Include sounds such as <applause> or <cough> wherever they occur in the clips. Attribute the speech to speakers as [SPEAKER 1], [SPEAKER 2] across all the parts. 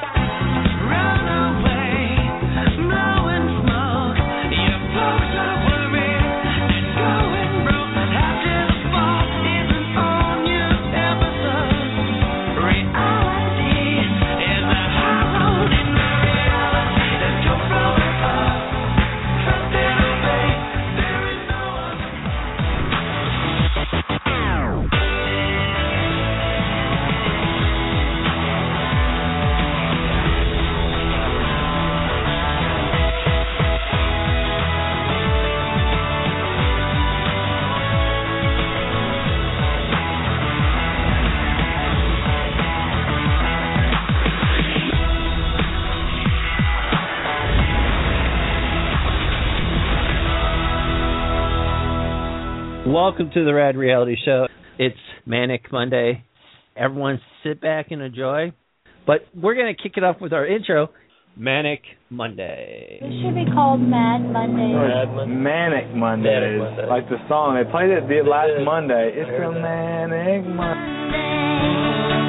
[SPEAKER 1] Bye.
[SPEAKER 2] Welcome to the Rad Reality Show. It's Manic Monday. Everyone sit back and enjoy. But we're going to kick it off with our intro, Manic Monday.
[SPEAKER 3] It should be called Mad Monday.
[SPEAKER 4] Manic Mondays,
[SPEAKER 2] Monday.
[SPEAKER 4] like the song. They played it the last Monday. It's a Manic Monday.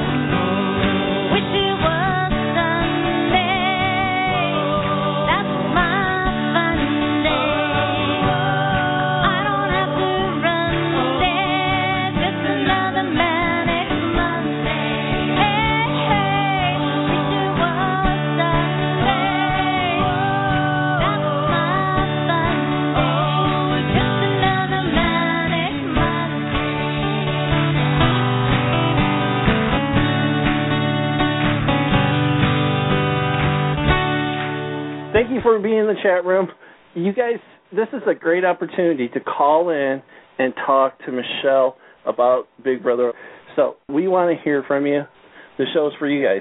[SPEAKER 5] For being in the chat room. You guys, this is a great opportunity to call in and talk to Michelle about Big Brother. So we want to hear from you. The show's for you guys.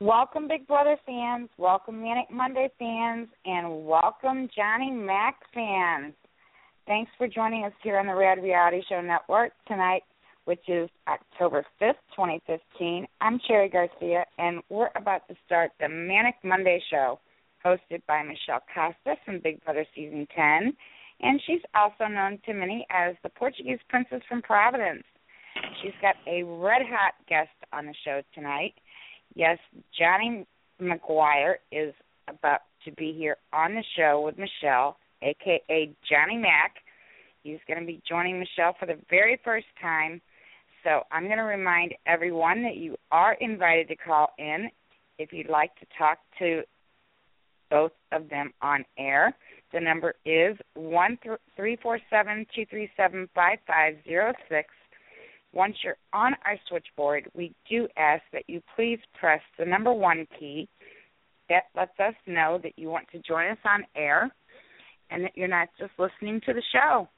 [SPEAKER 6] Welcome, Big Brother fans. Welcome, Manic Monday fans. And welcome, Johnny Mac fans. Thanks for joining us here on the Rad Reality Show Network tonight, which is October 5th, 2015. I'm Cherry Garcia, and we're about to start the Manic Monday Show, hosted by Michelle Costa from Big Brother Season 10. And she's also known to many as the Portuguese Princess from Providence. She's got a red hot guest on the show tonight. Yes, Johnny McGuire is about to be here on the show with Michelle, aka Johnny Mac. He's going to be joining Michelle for the very first time. So I'm going to remind everyone that you are invited to call in if you'd like to talk to both of them on air. The number is one three four seven two three seven five five zero six. Once you're on our switchboard, we do ask that you please press the number one key. That lets us know that you want to join us on air and that you're not just listening to the show.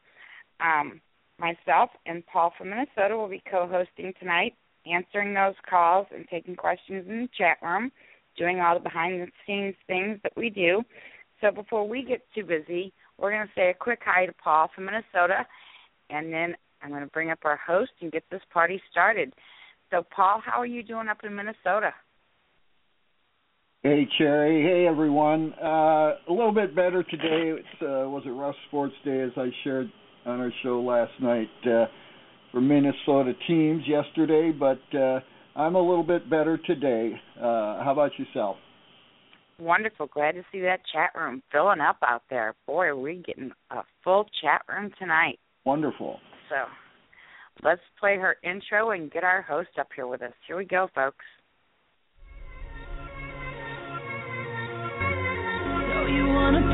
[SPEAKER 6] Um, myself and Paul from Minnesota will be co hosting tonight, answering those calls and taking questions in the chat room, doing all the behind the scenes things that we do. So before we get too busy, we're going to say a quick hi to Paul from Minnesota, and then I'm going to bring up our host and get this party started. So, Paul, how are you doing up in Minnesota?
[SPEAKER 7] Hey Cherry, hey everyone. Uh, a little bit better today. It uh, was a rough sports day, as I shared on our show last night uh, for Minnesota teams yesterday, but uh, I'm a little bit better today. Uh, how about yourself?
[SPEAKER 6] Wonderful. Glad to see that chat room filling up out there. Boy, are we getting a full chat room tonight.
[SPEAKER 7] Wonderful.
[SPEAKER 6] So let's play her intro and get our host up here with us. Here we go, folks.
[SPEAKER 3] you wanna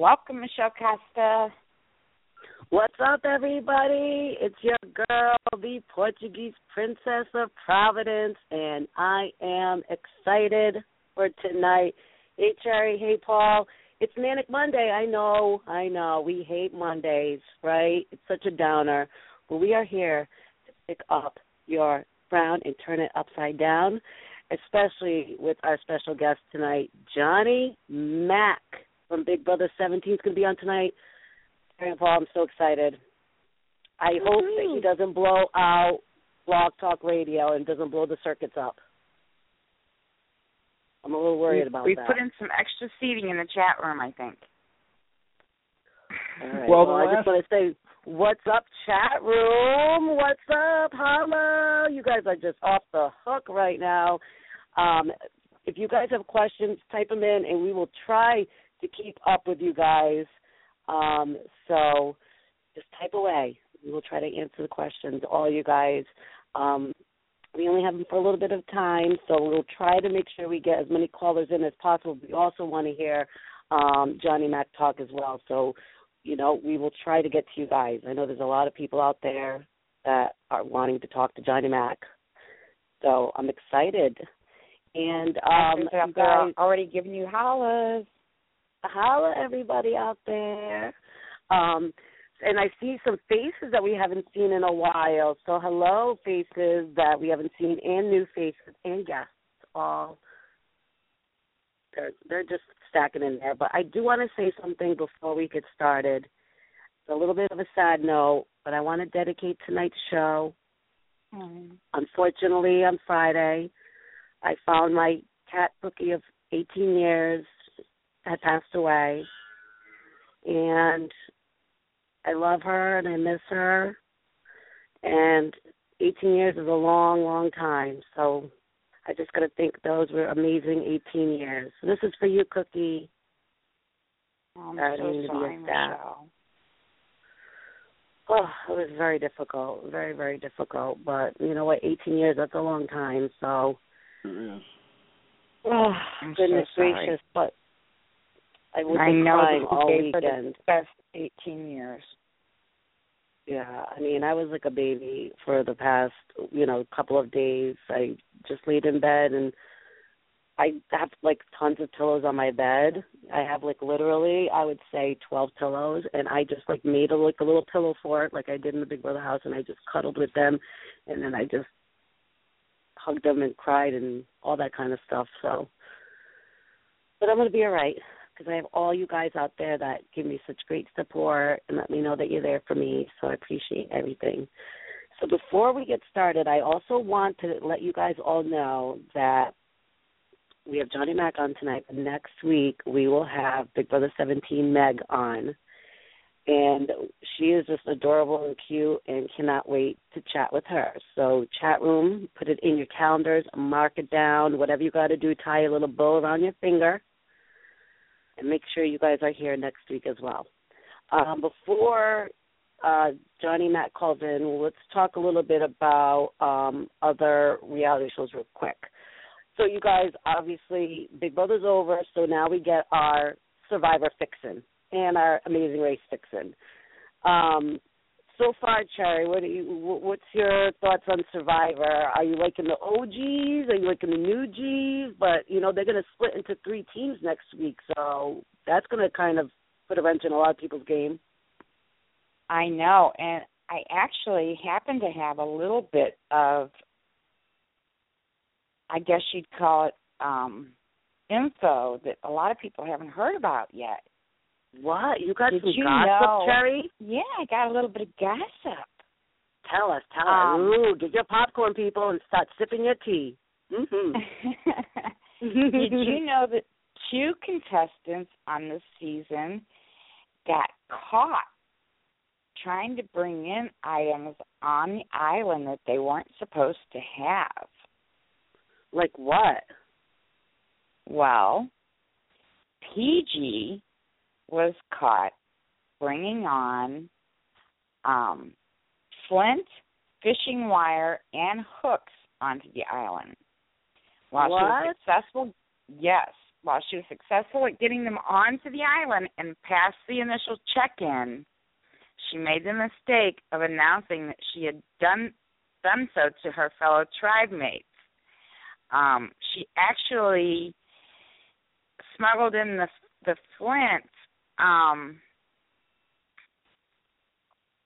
[SPEAKER 6] Welcome, Michelle Costa.
[SPEAKER 8] What's up, everybody? It's your girl, the Portuguese Princess of Providence, and I am excited for tonight. Hey, Cherry. Hey, Paul. It's Manic Monday. I know. I know. We hate Mondays, right? It's such a downer. But we are here to pick up your frown and turn it upside down, especially with our special guest tonight, Johnny Mac from Big Brother 17 is going to be on tonight. Grandpa, I'm so excited. I hope that he doesn't blow out Blog Talk Radio and doesn't blow the circuits up. I'm a little worried about
[SPEAKER 6] we
[SPEAKER 8] that.
[SPEAKER 6] We put in some extra seating in the chat room, I think.
[SPEAKER 8] All right.
[SPEAKER 7] Well,
[SPEAKER 8] Well, I
[SPEAKER 7] last-
[SPEAKER 8] just want to say, what's up, chat room? What's up? Hello. You guys are just off the hook right now. Um, if you guys have questions, type them in, and we will try to keep up with you guys. Um, so just type away. We will try to answer the questions, all you guys. Um, we only have them for a little bit of time, so we'll try to make sure we get as many callers in as possible. We also want to hear um, Johnny Mac talk as well. So, you know, we will try to get to you guys. I know there's a lot of people out there that are wanting to talk to Johnny Mac. So I'm excited. And um,
[SPEAKER 6] Actors out
[SPEAKER 8] you
[SPEAKER 6] there
[SPEAKER 8] guys,
[SPEAKER 6] already giving you hollers.
[SPEAKER 8] Holla everybody out there. Um, and I see some faces that we haven't seen in a while. So hello, faces that we haven't seen, and new faces and guests. All they're they're just stacking in there. But I do want to say something before we get started. It's a little bit of a sad note, but I want to dedicate tonight's show. Unfortunately, on Friday, I found my cat Cookie of 18 years had passed away, and I love her and I miss her. And 18 years is a long, long time. So I just got to think those were amazing 18 years. So this is for you, Cookie.
[SPEAKER 6] Oh, I'm so
[SPEAKER 8] didn't mean to be a
[SPEAKER 6] sorry. Michelle.
[SPEAKER 8] Oh, it was very difficult, very, very difficult. But you know what? 18 years, that's a long time. So,
[SPEAKER 7] Sure is.
[SPEAKER 8] oh,
[SPEAKER 6] I'm
[SPEAKER 8] goodness
[SPEAKER 6] sorry.
[SPEAKER 8] gracious. But I would
[SPEAKER 6] I
[SPEAKER 8] be
[SPEAKER 6] know
[SPEAKER 8] crying all weekend.
[SPEAKER 6] the best 18 years.
[SPEAKER 8] Yeah, I mean, I was like a baby for the past, you know, couple of days. I just laid in bed and I have like tons of pillows on my bed. I have like literally, I would say 12 pillows and I just like made a like a little pillow fort like I did in the Big Brother house and I just cuddled with them and then I just hugged them and cried and all that kind of stuff. So but I'm going to be all right because I have all you guys out there that give me such great support and let me know that you're there for me. So I appreciate everything. So before we get started, I also want to let you guys all know that we have Johnny Mac on tonight, next week we will have Big Brother 17 Meg on. And she is just adorable and cute and cannot wait to chat with her. So, chat room, put it in your calendars, mark it down, whatever you got to do, tie a little bow around your finger and make sure you guys are here next week as well. Um, before uh, Johnny Mac calls in, let's talk a little bit about um, other reality shows real quick. So, you guys, obviously, Big Brother's over, so now we get our Survivor fixin' and our Amazing Race fixin'. Um, so far, Cherry, what you? What's your thoughts on Survivor? Are you liking the OGs? Are you liking the new Gs? But you know they're going to split into three teams next week, so that's going to kind of put a wrench in a lot of people's game.
[SPEAKER 6] I know, and I actually happen to have a little bit of, I guess you'd call it um info that a lot of people haven't heard about yet.
[SPEAKER 8] What you got
[SPEAKER 6] Did
[SPEAKER 8] some
[SPEAKER 6] you
[SPEAKER 8] gossip,
[SPEAKER 6] know-
[SPEAKER 8] Cherry?
[SPEAKER 6] Yeah, I got a little bit of gossip.
[SPEAKER 8] Tell us, tell
[SPEAKER 6] Um,
[SPEAKER 8] us. Ooh, get your popcorn, people, and start sipping your tea. Mm-hmm. <laughs>
[SPEAKER 6] Did you <laughs> know that two contestants on this season got caught trying to bring in items on the island that they weren't supposed to have?
[SPEAKER 8] Like what?
[SPEAKER 6] Well, Peih-Gee was caught bringing on um, flint, fishing wire, and hooks onto the island. While she was successful, yes, while she was successful at getting them onto the island and passed the initial check-in, she made the mistake of announcing that she had done done so to her fellow tribe mates. Um, she actually smuggled in the the flint um,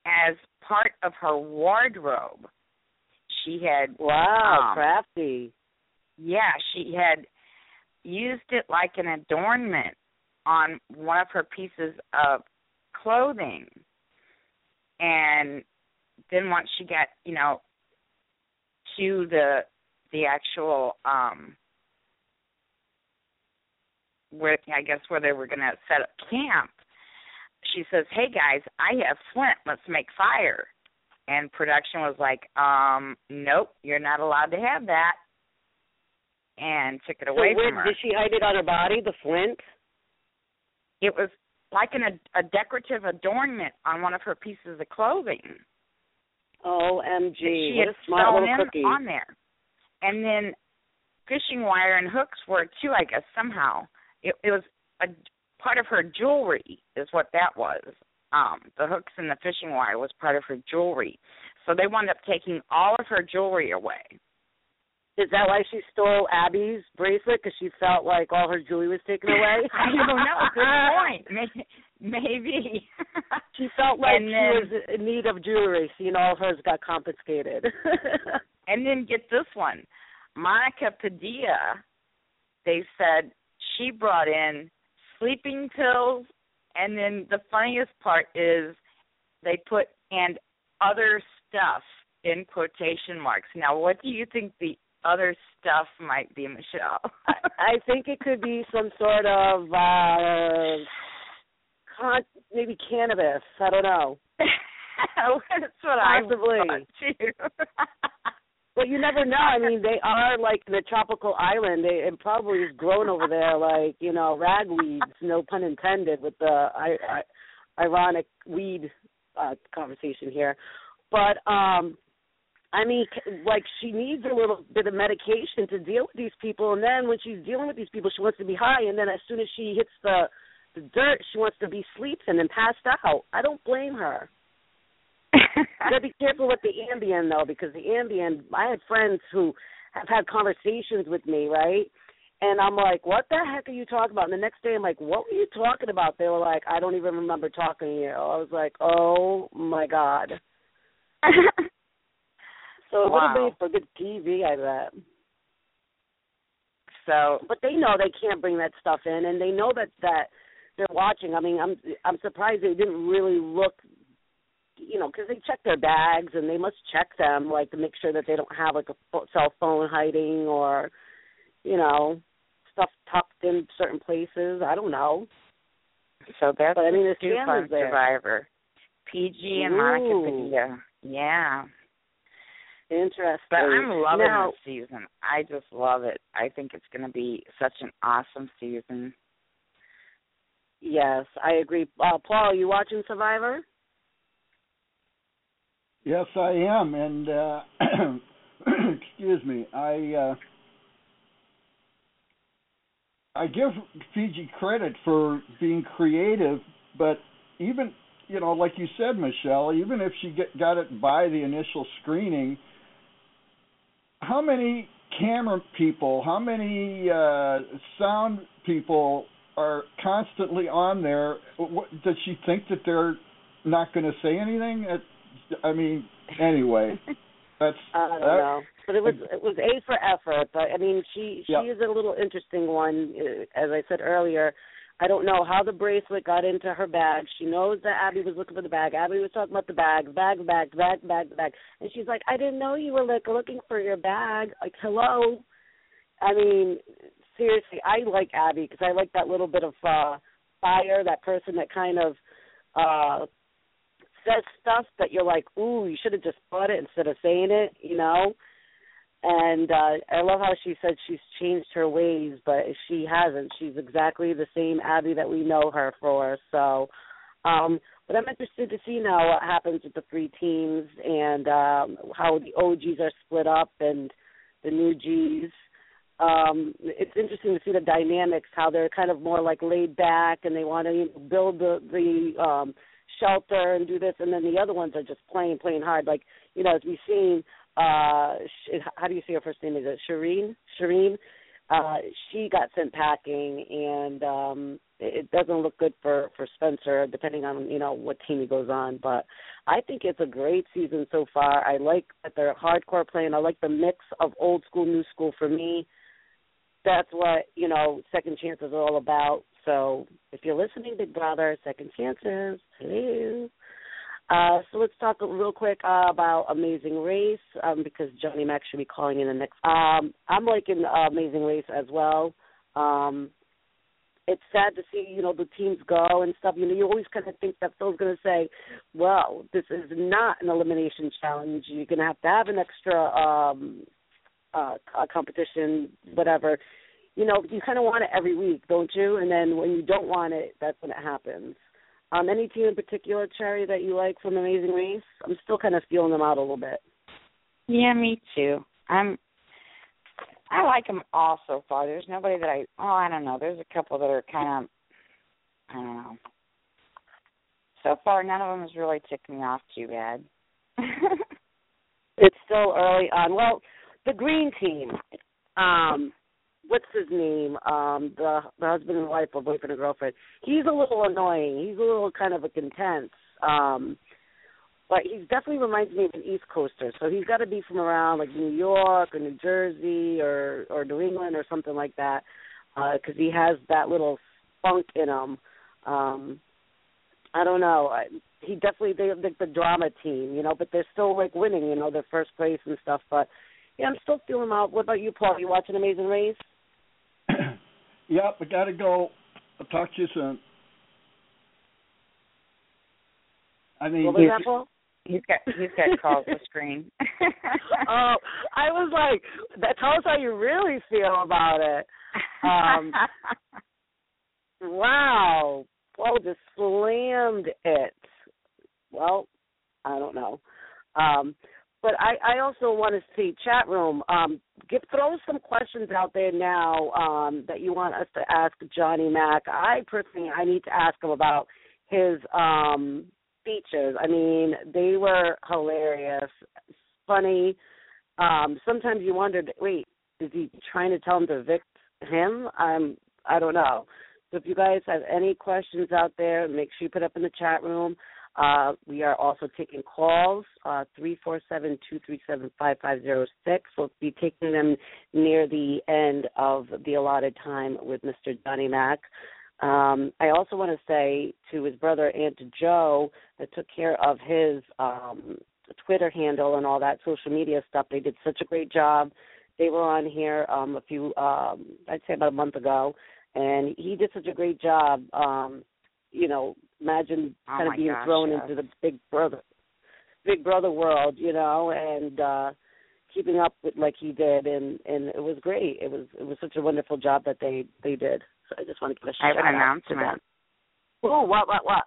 [SPEAKER 6] as part of her wardrobe. She had
[SPEAKER 8] Wow,
[SPEAKER 6] um,
[SPEAKER 8] crafty.
[SPEAKER 6] yeah, she had used it like an adornment on one of her pieces of clothing. And then once she got, you know, to the the actual um where I guess where they were gonna set up camp, she says, Hey guys, I have flint, let's make fire and production was like, um, nope, you're not allowed to have that and took it
[SPEAKER 8] So
[SPEAKER 6] away
[SPEAKER 8] where
[SPEAKER 6] from her.
[SPEAKER 8] did she hide it on her body? The flint.
[SPEAKER 6] It was like an, a decorative adornment on one of her pieces of clothing.
[SPEAKER 8] OMG!
[SPEAKER 6] she
[SPEAKER 8] what
[SPEAKER 6] had
[SPEAKER 8] a smart little
[SPEAKER 6] in
[SPEAKER 8] cookie.
[SPEAKER 6] on there. And then fishing wire and hooks were too, I guess somehow. It, it was a part of her jewelry, is what that was. Um, the hooks and the fishing wire was part of her jewelry. So they wound up taking all of her jewelry away.
[SPEAKER 8] Is that why she stole Abi's bracelet? Because she felt like all her jewelry was taken <laughs> away?
[SPEAKER 6] I don't know. Good point. Maybe. <laughs>
[SPEAKER 8] She felt like
[SPEAKER 6] And
[SPEAKER 8] she
[SPEAKER 6] then-
[SPEAKER 8] was in need of jewelry, know all of hers got confiscated. <laughs>
[SPEAKER 6] And then get this one. Monica Padilla, they said she brought in sleeping pills and then the funniest part is they put and other stuff in quotation marks. Now what do you think the other stuff might be, Michelle?
[SPEAKER 8] I think it could be some sort of uh con- maybe cannabis. I don't know. <laughs>
[SPEAKER 6] That's what
[SPEAKER 8] Possibly.
[SPEAKER 6] I thought too. <laughs>
[SPEAKER 8] Well, you never know. I mean, they are like a tropical island. They it probably is grown over there, like you know, ragweeds. No pun intended with the I, I, ironic weed uh, conversation here. But um, I mean, like she needs a little bit of medication to deal with these people, and then when she's dealing with these people, she wants to be high, and then as soon as she hits the the dirt, she wants to be sleeping and passed out. I don't blame her. <laughs> Gotta be careful with the Ambien though, because the Ambien. I had friends who have had conversations with me, right? And I'm like, "What the heck are you talking about?" And the next day, I'm like, "What were you talking about?" They were like, "I don't even remember talking to you." I was like, "Oh my god!" <laughs> So it would have
[SPEAKER 6] Wow.
[SPEAKER 8] made for good TV, I bet.
[SPEAKER 6] so
[SPEAKER 8] But they know they can't bring that stuff in, and they know that that they're watching. I mean, I'm I'm surprised they didn't really look, you know, because they check their bags and they must check them like to make sure that they don't have like a cell phone hiding or, you know, stuff tucked in certain places. I don't know.
[SPEAKER 6] so that's
[SPEAKER 8] But I mean,
[SPEAKER 6] the scoop
[SPEAKER 8] scam
[SPEAKER 6] on
[SPEAKER 8] is there.
[SPEAKER 6] Survivor. Peih-Gee and Monica. Padilla. Yeah.
[SPEAKER 8] Interesting.
[SPEAKER 6] But I'm loving
[SPEAKER 8] now,
[SPEAKER 6] this season. I just love it. I think it's going to be such an awesome season.
[SPEAKER 8] Yes, I agree. Uh, Paul, are you watching Survivor?
[SPEAKER 7] Yes, I am, and uh, <clears throat> excuse me, I uh, I give Peih-Gee credit for being creative, but even you know, like you said, Michelle, even if she get, got it by the initial screening, how many camera people, how many uh, sound people are constantly on there? What, does she think that they're not going to say anything? I mean, anyway, <laughs> that's
[SPEAKER 8] I don't
[SPEAKER 7] that-
[SPEAKER 8] know, but it was it was A for effort. But I mean, she she
[SPEAKER 7] Yep.
[SPEAKER 8] is a little interesting one. Uh, As I said earlier, I don't know how the bracelet got into her bag. She knows that Abi was looking for the bag. Abi was talking about the bag, bag, bag, bag, bag, bag, and she's like, "I didn't know you were like looking for your bag." Like, hello. I mean, seriously, I like Abi because I like that little bit of uh fire, that person that kind of uh says stuff that you're like, ooh, you should have just thought it instead of saying it, you know. And uh I love how she said she's changed her ways, but she hasn't. She's exactly the same Abi that we know her for. So, um, but I'm interested to see now what happens with the three teams and um how the OGs are split up and the new Gs. um it's interesting to see the dynamics how they're kind of more like laid back and they want to build the the um shelter and do this and then the other ones are just playing playing hard. Like you know as we've seen uh how do you say her first name? Is it Shirin? Shirin? Uh she got sent packing and um it doesn't look good for for Spencer depending on you know what team he goes on. But I think it's a great season so far. I like that they're hardcore playing. I like the mix of old school new school for me. That's what you know second chances are all about so if you're listening big brother second chances hello uh, so let's talk real quick uh, about Amazing Race um, because Johnny Mac should be calling in the next. Um, I'm liking uh, Amazing Race as well. Um, it's sad to see you know the teams go and stuff. You know, you always kind of think that Phil's going to say, "Well, this is not an elimination challenge. You're going to have to have an extra um, uh, competition, whatever." You know, you kind of want it every week, don't you? And then when you don't want it, that's when it happens. Um, any team in particular, Cherry, that you like from Amazing Race? I'm still kind of feeling them out a little bit.
[SPEAKER 6] Yeah, me too. I'm. I like them all so far. There's nobody that I. Oh, I don't know. There's a couple that are kind of. I don't know. So far, none of them has really ticked me off too bad. <laughs>
[SPEAKER 8] It's still early on. Well, the green team. Um, what's his name? Um, the the husband and wife or boyfriend and girlfriend. He's a little annoying. He's a little kind of a intense. Um, but he definitely reminds me of an East Coaster. So he's got to be from around like New York or New Jersey or or New England or something like that, because he has that little funk in him. Um, I don't know. I, he definitely they like the drama team, you know, but they're still like winning, you know, their first place and stuff. But yeah, I'm still feeling out. What about you, Paul? You watching Amazing Race? <clears throat>
[SPEAKER 7] Yep, I gotta go. I'll talk to you soon. I mean,
[SPEAKER 8] What was that, Paul?
[SPEAKER 6] He's got he's got calls the screen. <laughs> <laughs>
[SPEAKER 8] oh, I was like, that, tell us how you really feel about it. Um, <laughs> wow, Paul just slammed it. Well, I don't know. Um, but I, I also want to see chat room. Um, give throw some questions out there now um, that you want us to ask Johnny Mac. I personally I need to ask him about his um, speeches. I mean, they were hilarious, funny. Um, sometimes you wondered, wait, is he trying to tell him to evict him? I'm I don't know. So if you guys have any questions out there, make sure you put up in the chat room. Uh, we are also taking calls, uh, 347-237-5506. We'll be taking them near the end of the allotted time with Mr. Johnny Mac. Um, I also want to say to his brother and to Joe that took care of his um, Twitter handle and all that social media stuff. They did such a great job. They were on here um, a few, um, I'd say about a month ago, and he did such a great job. Um, you know, imagine
[SPEAKER 6] Oh
[SPEAKER 8] kind of being
[SPEAKER 6] gosh,
[SPEAKER 8] thrown
[SPEAKER 6] yes.
[SPEAKER 8] into the Big Brother, Big Brother world, you know, and uh, keeping up with like he did, and and it was great. It was it was such a wonderful job that they they did. So I just want to give a
[SPEAKER 6] I have
[SPEAKER 8] shout
[SPEAKER 6] an announcement.
[SPEAKER 8] Oh, what what what?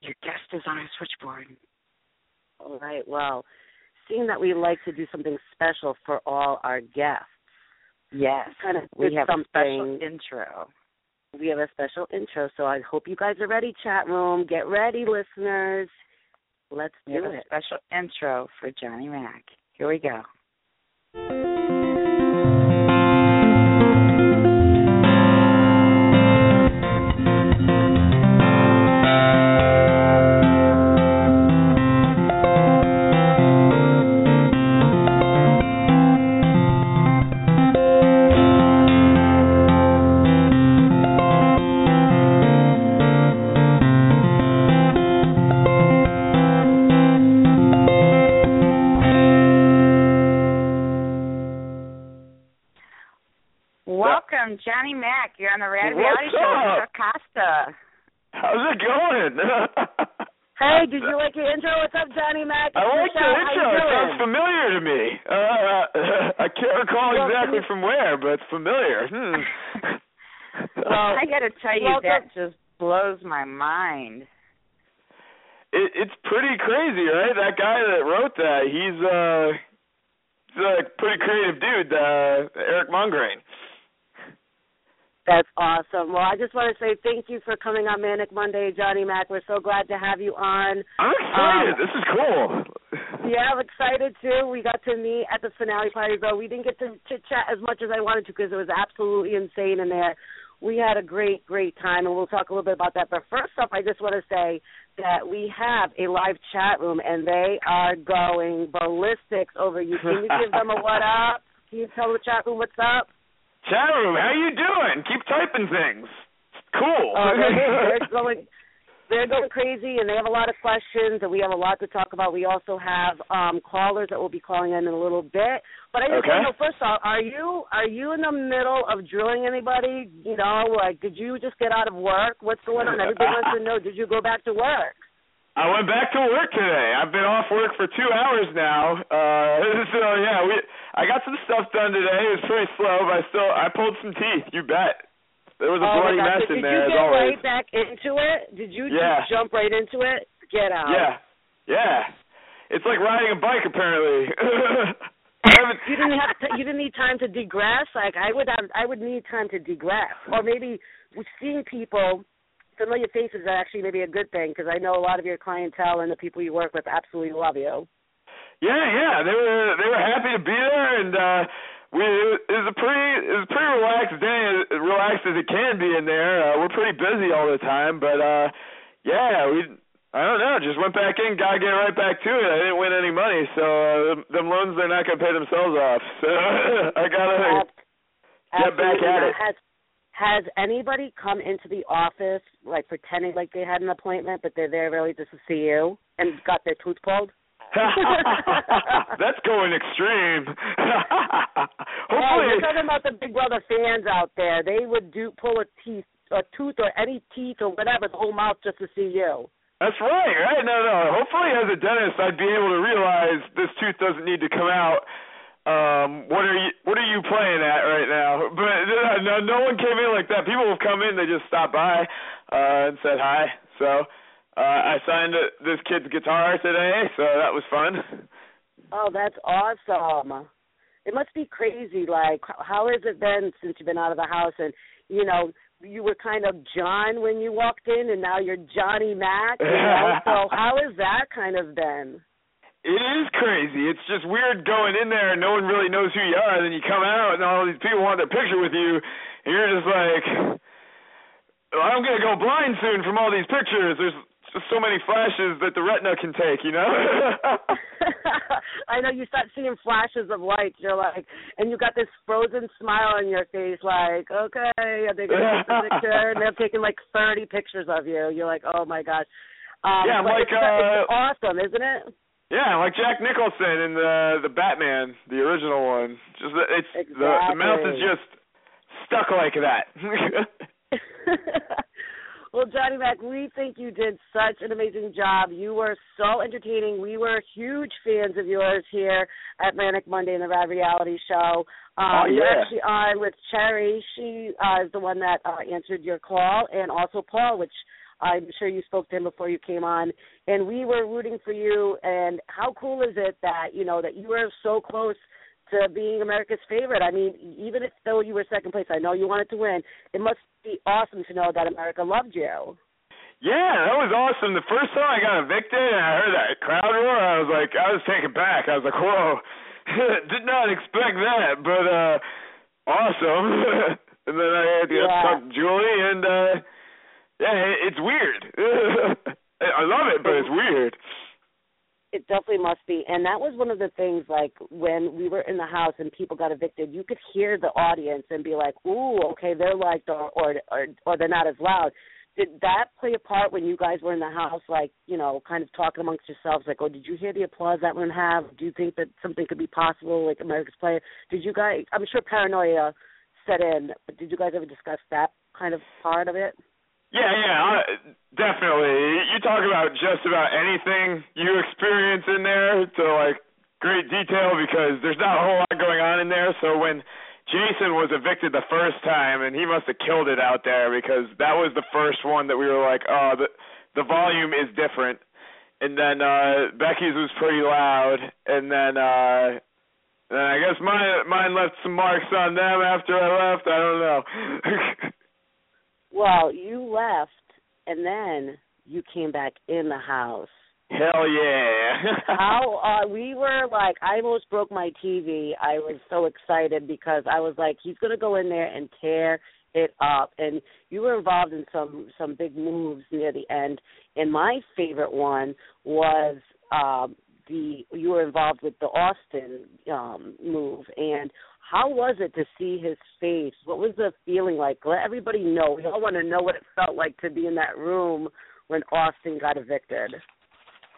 [SPEAKER 6] Your guest is on our switchboard.
[SPEAKER 8] All right. Well, seeing that we like to do something special for all our guests,
[SPEAKER 6] Yes,
[SPEAKER 8] kind of
[SPEAKER 6] we have a special intro.
[SPEAKER 8] We have a special intro. So I hope you guys are ready, chat room. Get ready, listeners. Let's
[SPEAKER 6] We
[SPEAKER 8] do it.
[SPEAKER 6] special intro for Johnny Mac. Here we go.
[SPEAKER 8] That's awesome. Well, I just want to say thank you for coming on Manic Monday, Johnny Mac. We're so glad to have you on.
[SPEAKER 4] I'm excited.
[SPEAKER 8] Um,
[SPEAKER 4] this is cool.
[SPEAKER 8] Yeah, I'm excited too. We got to meet at the finale party, though we didn't get to chit chat as much as I wanted to because it was absolutely insane in there. We had a great, great time, and we'll talk a little bit about that. But first up, I just want to say that we have a live chat room, and they are going ballistics over you. Can you give them a what up? Can you tell the chat room what's up?
[SPEAKER 4] Chat room, how you doing? Keep typing things. Cool.
[SPEAKER 8] Oh, they're, they're <laughs> going they're going crazy and they have a lot of questions and we have a lot to talk about. We also have um callers that will be calling in in a little bit. But I just
[SPEAKER 4] Okay.
[SPEAKER 8] want to know first off, are you are you in the middle of drilling anybody? You know, like did you just get out of work? What's going on? Everybody wants to know. Did you go back to work? <laughs>
[SPEAKER 4] I went back to work today. I've been off work for two hours now. Uh <laughs> so yeah, we I got some stuff done today. It was pretty slow, but I still I pulled some teeth, you bet. There was a
[SPEAKER 8] oh
[SPEAKER 4] bloody mess in there.
[SPEAKER 8] Did
[SPEAKER 4] you
[SPEAKER 8] get right back into it? Did you
[SPEAKER 4] Yeah.
[SPEAKER 8] just jump right into it? Get out.
[SPEAKER 4] Yeah. Yeah. It's like riding a bike apparently. <laughs>
[SPEAKER 8] You didn't have to, you didn't need time to degress. Like I would have, I would need time to degress, or maybe seeing people, familiar faces are actually maybe a good thing because I know a lot of your clientele and the people you work with absolutely love you.
[SPEAKER 4] Yeah, yeah, they were they were happy to be there, and uh, we it was a pretty it was a pretty relaxed day, as relaxed as it can be in there. Uh, we're pretty busy all the time, but uh, yeah, we I don't know, just went back in, gotta get right back to it. I didn't win any money, so uh, them- loans they're not gonna pay themselves off. So <laughs> I gotta get back at it.
[SPEAKER 8] Has has anybody come into the office like pretending like they had an appointment, but they're there really just to see you and got their tooth pulled? <laughs>
[SPEAKER 4] That's going extreme. <laughs> Hopefully,
[SPEAKER 8] we're talking about the Big Brother fans out there. They would do pull a teeth, a tooth, or any teeth or whatever, the whole mouth just to see you.
[SPEAKER 4] That's right, right? No, no. Hopefully, as a dentist, I'd be able to realize this tooth doesn't need to come out. Um, what are you What are you playing at right now? <laughs> But uh, no, no one came in like that. People have come in, they just stopped by uh, and said hi. So uh, I signed uh, this kid's guitar today, so that was fun.
[SPEAKER 8] Oh, that's awesome. It must be crazy. Like, how has it been since you've been out of the house? And you know, you were kind of John when you walked in, and now you're Johnny Mac. You know, <laughs> so how has that kind of been?
[SPEAKER 4] It is crazy. It's just weird going in there and no one really knows who you are. And then you come out and all these people want their picture with you, and you're just like, I'm gonna go blind soon from all these pictures. There's so many flashes that the retina can take, you know. <laughs>
[SPEAKER 8] I know you start seeing flashes of light. You're like, and you got this frozen smile on your face, like, okay, are they gonna take the picture? And they're taking like 30 pictures of you. You're like, oh my gosh. Um,
[SPEAKER 4] Yeah, I'm like,
[SPEAKER 8] it's, it's
[SPEAKER 4] uh,
[SPEAKER 8] awesome, isn't it?
[SPEAKER 4] yeah, like Jack Nicholson in the the Batman, the original one. Just that it's the the mouth is just stuck like that. <laughs> <laughs>
[SPEAKER 8] well, Johnny Mac, we think you did such an amazing job. You were so entertaining. We were huge fans of yours here at Manic Monday in the Rad Reality Show. Um,
[SPEAKER 4] Oh,
[SPEAKER 8] You're actually on with Cherry. She uh, is the one that uh, answered your call, and also Paul, which I'm sure you spoke to him before you came on. And we were rooting for you. And how cool is it that you know that you were so close to being America's favorite. I mean, even if though you were second place, I know you wanted to win. It must be awesome to know that America loved you.
[SPEAKER 4] Yeah, that was awesome. The first time I got evicted and I heard that crowd roar, I was like, I was taken back. I was like, whoa, <laughs> did not expect that, but uh awesome. <laughs> and then I had to
[SPEAKER 8] Yeah.
[SPEAKER 4] talk to Julie, and uh yeah, it, it's weird. <laughs> I love it, but it's weird.
[SPEAKER 8] It definitely must be. And that was one of the things like when we were in the house and people got evicted, you could hear the audience and be like, "Ooh, okay, they're liked or or or, or they're not as loud." Did that play a part when you guys were in the house, like you know, kind of talking amongst yourselves, like, "Oh, did you hear the applause that one have? Do you think that something could be possible, like America's Player?" Did you guys? I'm sure paranoia set in, but did you guys ever discuss that kind of part of it?
[SPEAKER 4] Yeah, yeah, uh, definitely. You talk about just about anything you experience in there to like great detail because there's not a whole lot going on in there. So when Jason was evicted the first time, and he must have killed it out there because that was the first one that we were like, oh, the the volume is different. And then uh Becky's was pretty loud, and then uh And I guess mine mine left some marks on them after I left. I don't know. <laughs>
[SPEAKER 8] Well, you left, and then you came back in the house.
[SPEAKER 4] Hell yeah. <laughs>
[SPEAKER 8] How uh we were like I almost broke my TV. I was so excited because I was like he's going to go in there and tear it up and you were involved in some some big moves near the end and my favorite one was um the you were involved with the Austin um move and how was it to see his face? What was the feeling like? Let everybody know. We all want to know what it felt like to be in that room when Austin got evicted.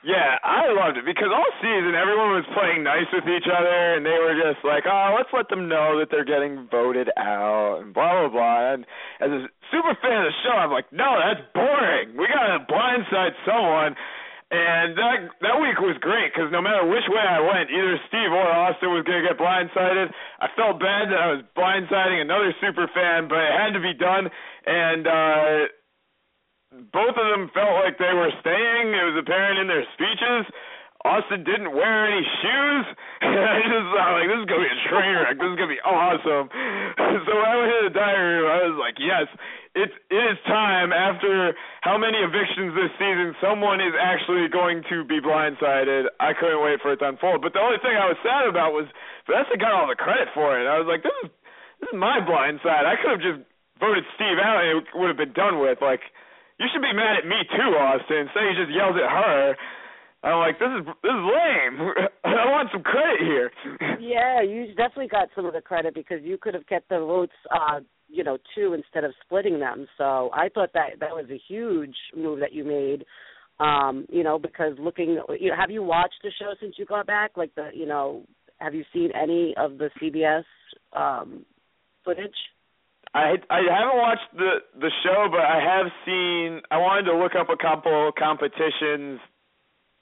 [SPEAKER 4] Yeah, I loved it because all season everyone was playing nice with each other, and they were just like, "Oh, let's let them know that they're getting voted out," and blah blah blah. And as a super fan of the show, I'm like, "No, that's boring. We gotta blindside someone." And that that week was great because no matter which way I went, either Steve or Austin was gonna get blindsided. I felt bad that I was blindsiding another super fan, but it had to be done. And uh both of them felt like they were staying. It was apparent in their speeches. Austin didn't wear any shoes. And <laughs> I just thought like this is gonna be a train wreck. This is gonna be awesome. <laughs> so when I went to the diary room, I was like, yes, it's it is time. After how many evictions this season, someone is actually going to be blindsided. I couldn't wait for it to unfold. But the only thing I was sad about was Vanessa got all the credit for it. I was like, this is this is my blind side. I could have just voted Steve out and it would have been done with. Like, you should be mad at me too, Austin. Instead, you just yelled at her. I'm like, this is this is lame. <laughs> I want some credit here. <laughs>
[SPEAKER 8] Yeah, you definitely got some of the credit because you could have kept the votes, uh, you know, two instead of splitting them. So I thought that that was a huge move that you made. Um, you know, because looking, you know, have you watched the show since you got back? Like the, you know, have you seen any of the CBS um footage?
[SPEAKER 4] I I haven't watched the the show, but I have seen. I wanted to look up a couple competitions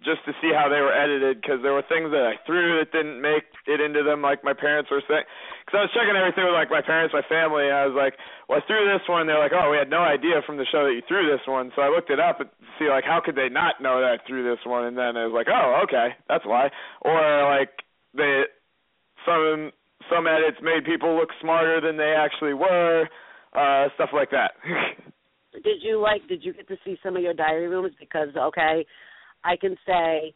[SPEAKER 4] just to see how they were edited because there were things that I threw that didn't make it into them, like my parents were saying. Because I was checking everything with like my parents, my family, and I was like, "Well, I threw this one." They're like, "Oh, we had no idea from the show that you threw this one." So I looked it up to see like how could they not know that I threw this one, and then I was like, "Oh, okay, that's why." Or like they some some edits made people look smarter than they actually were, uh, stuff like that. <laughs>
[SPEAKER 8] did you like? Did you get to see some of your diary rooms? Because okay, I can say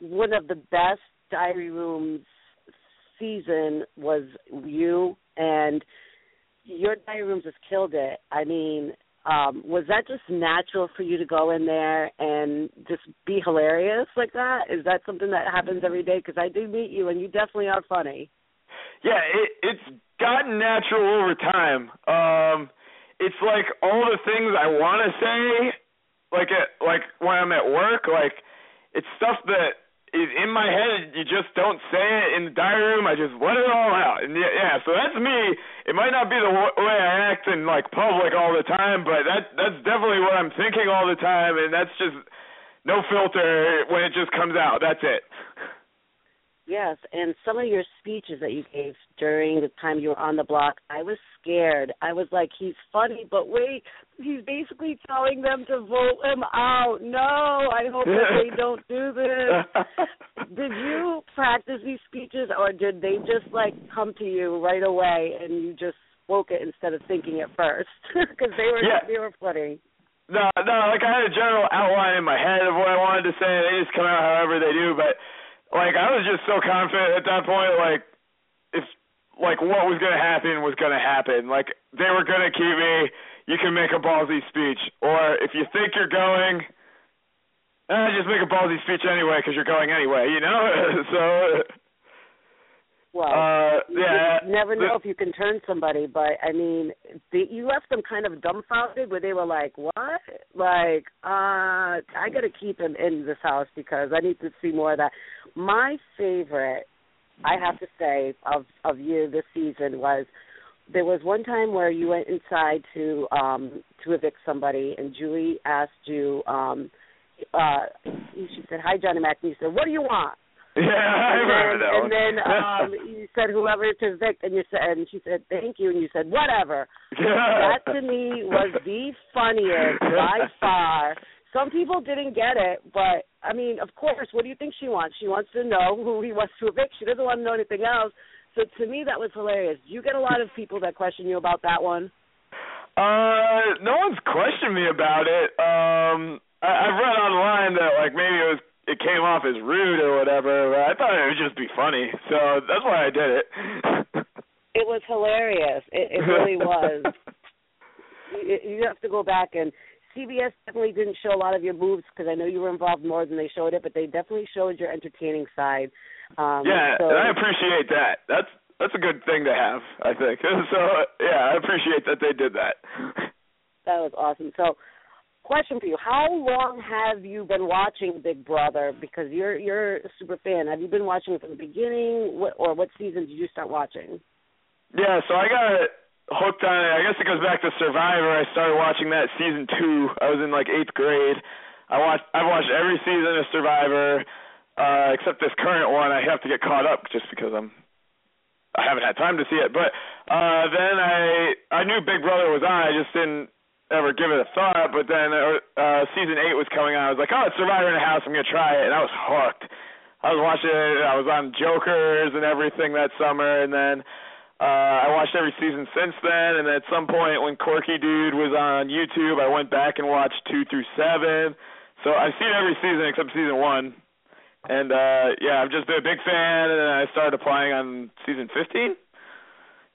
[SPEAKER 8] one of the best diary rooms season was you and your diary rooms has killed it. I mean, um, was that just natural for you to go in there and just be hilarious like that? Is that something that happens every day? Because I do meet you, and you definitely are funny.
[SPEAKER 4] Yeah, it, it's gotten natural over time. Um, it's like all the things I want to say, like at, like when I'm at work, like it's stuff that is in my head. You just don't say it in the diary room. I just let it all out. And yeah, yeah so that's me. It might not be the way I act in like public all the time, but that that's definitely what I'm thinking all the time, and that's just no filter when it just comes out. That's it.
[SPEAKER 8] Yes, and some of your speeches that you gave during the time you were on the block, I was scared. I was like, he's funny, but wait, he's basically telling them to vote him out. No, I hope that they <laughs> don't do this. did you practice these speeches, or did they just like come to you right away and you just spoke it instead of thinking it first? <laughs> Because they were
[SPEAKER 4] Yeah.
[SPEAKER 8] they were funny.
[SPEAKER 4] No, no, like I had a general outline in my head of what I wanted to say. They just come out however they do, but like I was just so confident at that point, like if like what was gonna happen was gonna happen. Like they were gonna keep me. You can make a ballsy speech, or if you think you're going, eh, just make a ballsy speech anyway because you're going anyway. You know, <laughs> so
[SPEAKER 8] Well,
[SPEAKER 4] uh,
[SPEAKER 8] you
[SPEAKER 4] yeah.
[SPEAKER 8] never know if you can turn somebody, but I mean, the, you left them kind of dumbfounded where they were like, "What?" Like, uh, I got to keep him in this house because I need to see more of that. My favorite, I have to say, of of you this season was there was one time where you went inside to um to evict somebody, and Julie asked you. um uh She said, "Hi, Johnny Mac." And you said, "What do you want?"
[SPEAKER 4] Yeah, I remember
[SPEAKER 8] then,
[SPEAKER 4] that
[SPEAKER 8] and
[SPEAKER 4] one.
[SPEAKER 8] then um <laughs> you said whoever to evict and you said and she said thank you and you said whatever that to me was the funniest <laughs> by far some people didn't get it, but I mean, of course, what do you think she wants? She wants to know who he wants to evict. She doesn't want to know anything else. So to me, that was hilarious. Do you get a lot of people that question you about that one?
[SPEAKER 4] Uh, no one's questioned me about it. Um, I, I've read online that like maybe it was it came off as rude or whatever, but I thought it would just be funny, so that's why I did it.
[SPEAKER 8] It was hilarious. It, it really <laughs> was. you, you have to go back and CBS definitely didn't show a lot of your moves because I know you were involved more than they showed it, but they definitely showed your entertaining side. Um,
[SPEAKER 4] yeah,
[SPEAKER 8] so,
[SPEAKER 4] and I appreciate that. That's that's a good thing to have, I think. <laughs> So yeah, I appreciate that they did that. <laughs>
[SPEAKER 8] That was awesome. So, question for you: How long have you been watching Big Brother? Because you're you're a super fan. Have you been watching it from the beginning, what, or what season did you start watching?
[SPEAKER 4] Yeah, so I got hooked on it. I guess it goes back to Survivor. I started watching that season two. I was in like eighth grade. I watched I've watched every season of Survivor, uh, except this current one. I have to get caught up just because I'm I haven't had time to see it. But uh then I I knew Big Brother was on. I just didn't ever give it a thought. But then uh, uh season eight was coming on. I was like, oh, it's Survivor in the House. I'm gonna try it, and I was hooked. I was watching it. I was on Jokers and everything that summer, and then uh, I watched every season since then, and at some point when Corky Dude was on YouTube, I went back and watched two through seven. So I've seen every season except season one, and uh, yeah, I've just been a big fan. And I started applying on season fifteen.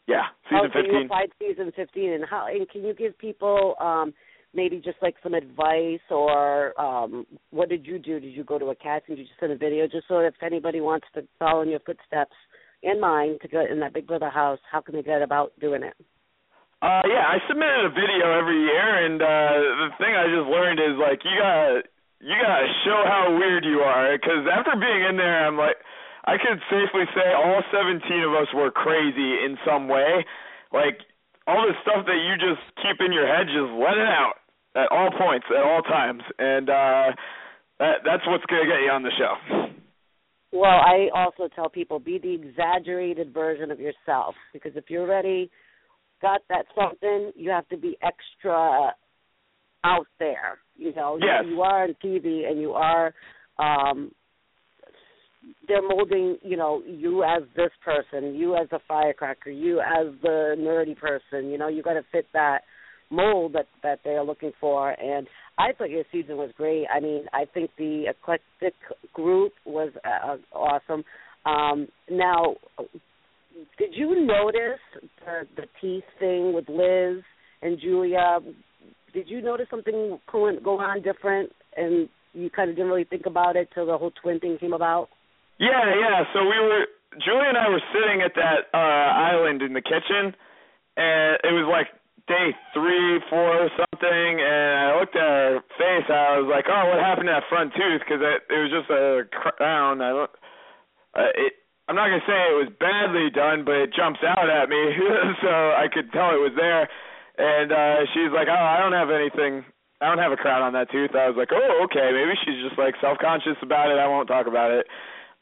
[SPEAKER 4] Yeah, season
[SPEAKER 8] oh, so you
[SPEAKER 4] fifteen.
[SPEAKER 8] applied season fifteen, and how? And can you give people um maybe just like some advice, or um what did you do? Did you go to a casting? Did you send a video? Just so if anybody wants to follow in your footsteps and mine to get in that Big Brother house, how can they get about doing it?
[SPEAKER 4] Uh, yeah, I submitted a video every year, and uh, the thing I just learned is like you gotta you gotta show how weird you are. Because after being in there, I'm like, I could safely say all 17 of us were crazy in some way. Like all the stuff that you just keep in your head, just let it out at all points, at all times, and uh, that that's what's gonna get you on the show.
[SPEAKER 8] Well, I also tell people be the exaggerated version of yourself because if you're already got that something, you have to be extra out there. You know,
[SPEAKER 4] Yes.
[SPEAKER 8] you are on TV and you are um they're molding, you know, you as this person, you as a firecracker, you as the nerdy person, you know, you got to fit that mold that that they're looking for and I thought your season was great. I mean, I think the eclectic group was uh, awesome. Um now did you notice the the teeth thing with Liz and Julia? Did you notice something going on different and you kind of didn't really think about it till the whole twin thing came about?
[SPEAKER 4] Yeah, yeah. So we were Julie and I were sitting at that uh island in the kitchen and it was like day three, four or something and I looked at her face I was like, Oh, what happened to that front tooth? Because it, it was just a crown. I don't uh, it I'm not gonna say it was badly done, but it jumps out at me, <laughs> so I could tell it was there. And uh she's like, "Oh, I don't have anything. I don't have a crown on that tooth." I was like, "Oh, okay. Maybe she's just like self-conscious about it. I won't talk about it."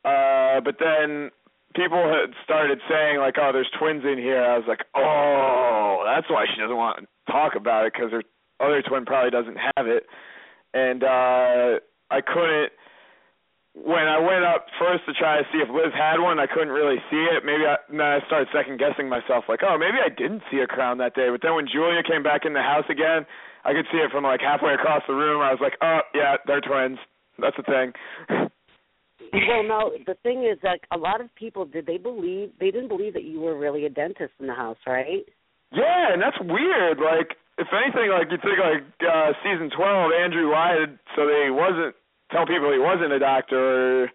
[SPEAKER 4] Uh But then people had started saying like, "Oh, there's twins in here." I was like, "Oh, that's why she doesn't want to talk about it because her other twin probably doesn't have it." And uh I couldn't when I went up first to try to see if Liz had one, I couldn't really see it. Maybe I, then I started second guessing myself, like, oh, maybe I didn't see a crown that day. But then when Julia came back in the house again, I could see it from like halfway across the room. I was like, oh, yeah, they're twins. That's a thing.
[SPEAKER 8] well, no, the thing is that a lot of people did they believe they didn't believe that you were really a dentist in the house, right?
[SPEAKER 4] Yeah, and that's weird. Like, if anything, like you think like uh season twelve, Andrew lied so that he wasn't tell people he wasn't a doctor. Or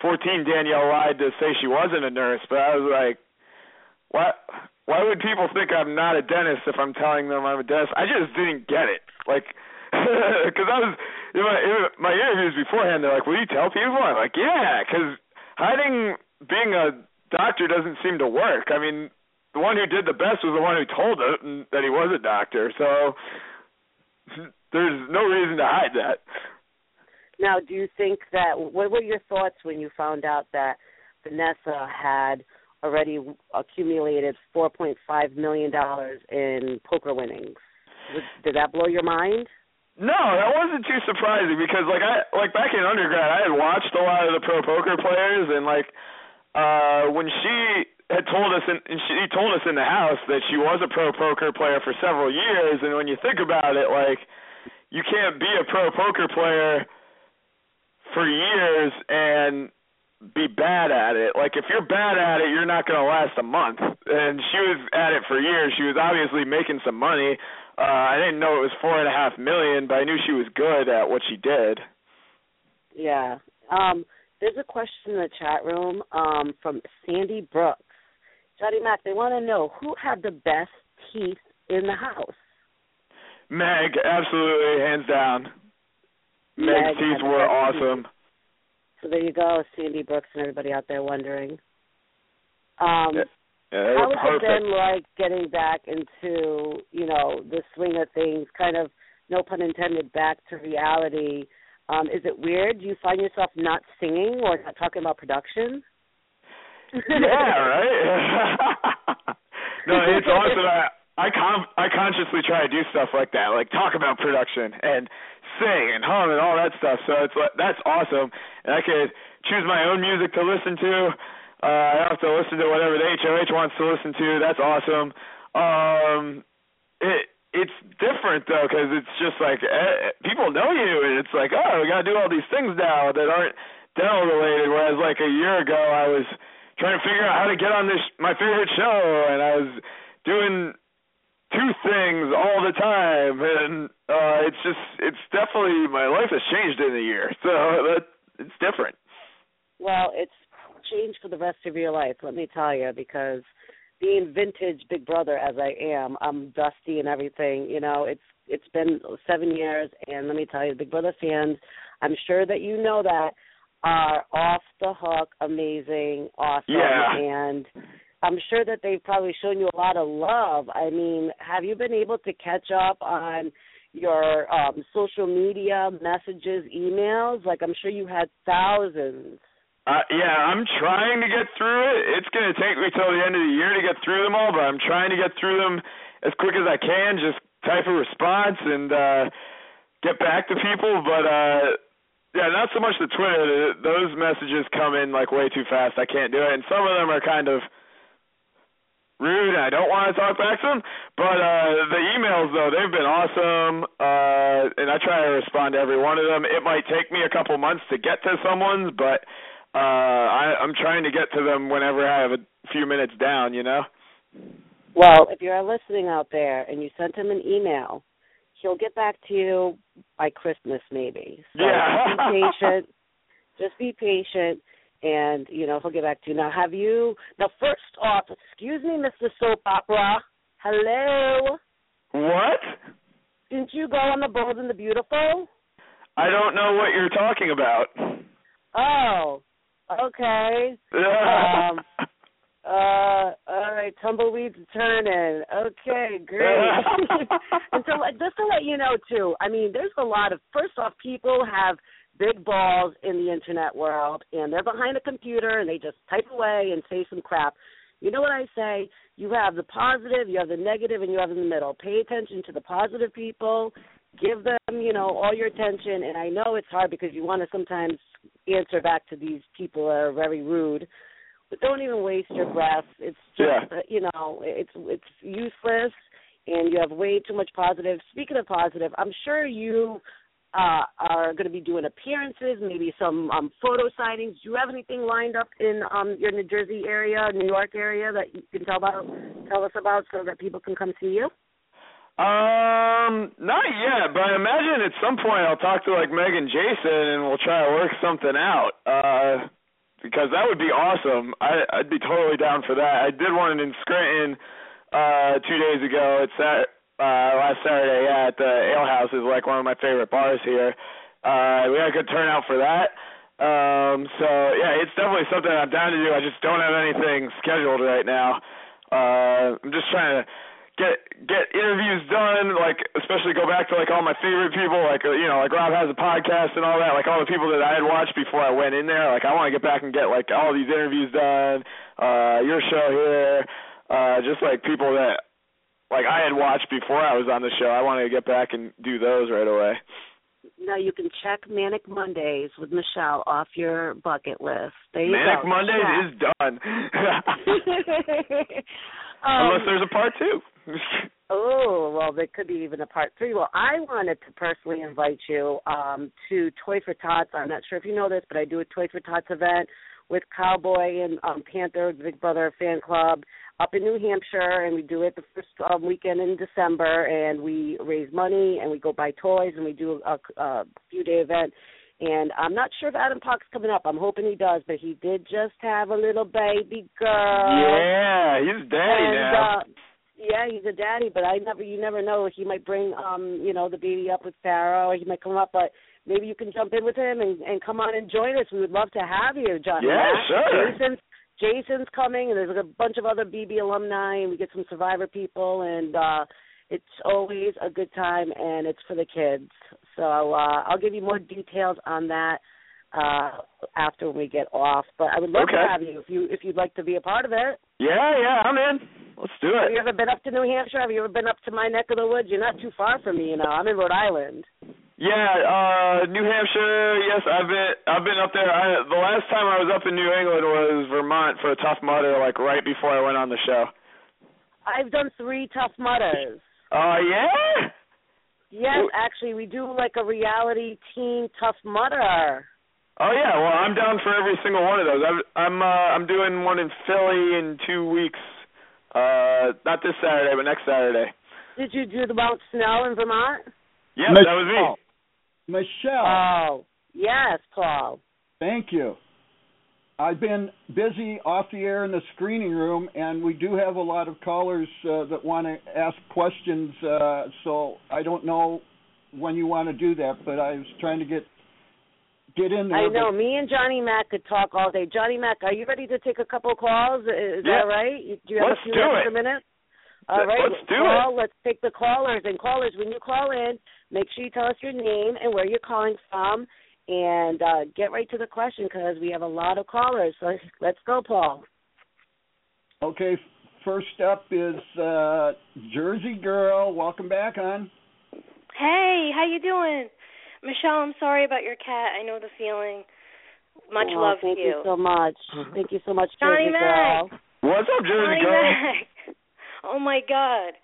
[SPEAKER 4] Fourteen, Danielle lied to say she wasn't a nurse. But I was like, what? Why would people think I'm not a dentist if I'm telling them I'm a dentist? I just didn't get it. Like, <laughs> because I was in my in my interviews beforehand. They're like, "Will you tell people?" I'm like, "Yeah," because hiding being a doctor doesn't seem to work. I mean, the one who did the best was the one who told it that he was a doctor. So there's no reason to hide that.
[SPEAKER 8] Now, do you think that what were your thoughts when you found out that Vanessa had already accumulated 4.5 million dollars in poker winnings? Did that blow your mind?
[SPEAKER 4] No, that wasn't too surprising because like I like back in undergrad I had watched a lot of the pro poker players and like uh when she had told us in, and she told us in the house that she was a pro poker player for several years and when you think about it like you can't be a pro poker player for years and be bad at it. Like if you're bad at it, you're not going to last a month. And she was at it for years. She was obviously making some money. Uh, I didn't know it was four and a half million, but I knew she was good at what she did.
[SPEAKER 8] Yeah. Um, there's a question in the chat room um, from Sandy Brooks. Johnny Mac, they want to know who had the best teeth in the house.
[SPEAKER 4] Meg, absolutely, hands down.
[SPEAKER 8] Meg
[SPEAKER 4] Meg's teeth were awesome.
[SPEAKER 8] So there you go, Sandy Brooks and everybody out there wondering. Um,
[SPEAKER 4] Yeah, yeah,
[SPEAKER 8] how has it been like getting back into, you know, the swing of things, kind of, no pun intended, back to reality? Um, is it weird? Do you find yourself not singing or not talking about production?
[SPEAKER 4] yeah, right. <laughs> no, it's awesome. <laughs> I I con- I consciously try to do stuff like that, like talk about production and sing and hum and all that stuff. So it's like that's awesome, and I could choose my own music to listen to. Uh, I have to listen to whatever the HOH wants to listen to. That's awesome. Um, it it's different though because it's just like eh, people know you, and it's like oh, we gotta do all these things now that aren't dental related. Whereas like a year ago, I was trying to figure out how to get on this my favorite show, and I was doing two things all the time, and uh, it's just it's definitely my life has changed in a year, <laughs> so that it's different.
[SPEAKER 8] Well, it's changed for the rest of your life, let me tell you, because being vintage Big Brother as I am, I'm dusty and everything. You know, it's it's been seven years, and let me tell you, Big Brother fans, I'm sure that you know that are off the hook, amazing, awesome,
[SPEAKER 4] Yeah.
[SPEAKER 8] and I'm sure that they've probably shown you a lot of love. I mean, have you been able to catch up on your um social media messages, emails? Like I'm sure you had thousands.
[SPEAKER 4] Uh, yeah, I'm trying to get through it. It's going to take me till the end of the year to get through them all, but I'm trying to get through them as quick as I can. Just type a response and uh get back to people. But uh yeah, not so much the Twitter. Those messages come in like way too fast. I can't do it, and some of them are kind of rude. and I don't want to talk back to them. But uh the emails though, they've been awesome. Uh and I try to respond to every one of them. It might take me a couple months to get to someone's, but uh I I'm trying to get to them whenever I have a few minutes down, you know?
[SPEAKER 8] Well, if you're listening out there and you sent him an email, he'll get back to you by Christmas maybe. So
[SPEAKER 4] Yeah.
[SPEAKER 8] just be patient. <laughs> Just be patient and you know, he'll get back to you. Now have you now first off, excuse me, Mr. Soap Opera. Hello.
[SPEAKER 4] What?
[SPEAKER 8] Didn't you go on the Bold and the Beautiful?
[SPEAKER 4] I don't know what you're talking about.
[SPEAKER 8] Oh. Okay. <laughs> Um Uh, all right, tumbleweeds turning. Okay, great. <laughs> and so, just to let you know too, I mean, there's a lot of. First off, people have big balls in the internet world, and they're behind a computer and they just type away and say some crap. You know what I say? You have the positive, you have the negative, and you have in the middle. Pay attention to the positive people. Give them, you know, all your attention. And I know it's hard because you want to sometimes answer back to these people that are very rude but don't even waste your breath. It's just
[SPEAKER 4] Yeah.
[SPEAKER 8] uh, you know, it's it's useless and you have way too much positive. Speaking of positive, I'm sure you uh are going to be doing appearances, maybe some um photo signings. Do you have anything lined up in um your New Jersey area, New York area that you can tell about tell us about so that people can come see you?
[SPEAKER 4] Um, not yet, but I imagine at some point I'll talk to like Meg and Jason and we'll try to work something out. Uh because that would be awesome. I I'd be totally down for that. I did one in Scranton uh two days ago. It's that uh last Saturday, yeah, at the Ale House is like one of my favorite bars here. Uh we had a good turnout for that. Um so yeah, it's definitely something I'm down to do. I just don't have anything scheduled right now. Uh I'm just trying to get get interviews done, like especially go back to like all my favorite people, like you know, like Rob has a podcast and all that, like all the people that I had watched before I went in there. Like I want to get back and get like all these interviews done, uh your show here, uh just like people that like I had watched before I was on the show. I wanted to get back and do those right away.
[SPEAKER 8] Now you can check Manic Mondays with Michelle off your bucket list. There you
[SPEAKER 4] Manic
[SPEAKER 8] go.
[SPEAKER 4] Mondays
[SPEAKER 8] Check.
[SPEAKER 4] is done. <laughs>
[SPEAKER 8] Um,
[SPEAKER 4] Unless there's a part two. <laughs>
[SPEAKER 8] Oh, well, there could be even a part three. Well, I wanted to personally invite you um, to Toy for Tots. I'm not sure if you know this, but I do a Toy for Tots event with Cowboy and um, Panther, the Big Brother fan club, up in New Hampshire, and we do it the first um, weekend in December, and we raise money and we go buy toys and we do a, a few day event. And I'm not sure if Adam Park's coming up. I'm hoping he does, but he did just have a little baby girl.
[SPEAKER 4] yeah, he's daddy
[SPEAKER 8] and,
[SPEAKER 4] now.
[SPEAKER 8] Uh, yeah, he's a daddy, but I never you never know. He might bring um, you know, the baby up with Farrah or he might come up but maybe you can jump in with him and, and come on and join us. We would love to have you, John.
[SPEAKER 4] Yeah,
[SPEAKER 8] Mac.
[SPEAKER 4] sure.
[SPEAKER 8] Jason's Jason's coming and there's a bunch of other BB alumni and we get some survivor people and uh it's always a good time and it's for the kids. So uh I'll give you more details on that uh after we get off. But I would love
[SPEAKER 4] Okay.
[SPEAKER 8] to have you if you if you'd like to be a part of it.
[SPEAKER 4] yeah, yeah, I'm in. Let's do it.
[SPEAKER 8] Have you ever been up to New Hampshire? Have you ever been up to my neck of the woods? You're not too far from me, you know. I'm in Rhode Island.
[SPEAKER 4] Yeah, uh New Hampshire. Yes, I've been I've been up there. I, the last time I was up in New England was Vermont for a tough mudder, like right before I went on the show.
[SPEAKER 8] I've done three tough mudders.
[SPEAKER 4] Oh yeah.
[SPEAKER 8] Yes, actually, we do like a reality teen tough mudder.
[SPEAKER 4] Oh yeah. Well, I'm down for every single one of those. I'm I'm uh, I'm doing one in Philly in two weeks. Uh, not this Saturday, but next Saturday.
[SPEAKER 8] Did you do the Mount Snow in Vermont?
[SPEAKER 4] Yeah, that was me.
[SPEAKER 7] Michelle,
[SPEAKER 8] Oh, yes, Paul.
[SPEAKER 7] thank you. I've been busy off the air in the screening room, and we do have a lot of callers uh, that want to ask questions. Uh, so I don't know when you want to do that, but I was trying to get get in there.
[SPEAKER 8] I know.
[SPEAKER 7] but-
[SPEAKER 8] Me and Johnny Mac could talk all day. Johnny Mac, are you ready to take a couple calls? Is
[SPEAKER 4] Yeah.
[SPEAKER 8] that right? Do you have
[SPEAKER 4] Let's
[SPEAKER 8] a few extra minutes? All
[SPEAKER 4] Let-
[SPEAKER 8] right.
[SPEAKER 4] let's do
[SPEAKER 8] call, Let's take the callers. And callers, when you call in, make sure you tell us your name and where you're calling from, and uh, get right to the question because we have a lot of callers. So let's go, Paul.
[SPEAKER 7] Okay, first up is uh, Jersey Girl. Welcome back, on.
[SPEAKER 9] Hey, how you doing? Michelle, I'm sorry about your cat. I know the feeling. Much
[SPEAKER 8] Oh,
[SPEAKER 9] love
[SPEAKER 8] thank
[SPEAKER 9] to
[SPEAKER 8] you so much. Thank you so much,
[SPEAKER 9] Johnny
[SPEAKER 8] Jersey
[SPEAKER 9] Mac.
[SPEAKER 8] Girl.
[SPEAKER 4] What's up, Jersey
[SPEAKER 9] Johnny
[SPEAKER 4] girl?
[SPEAKER 9] Mac. <laughs> Oh my god.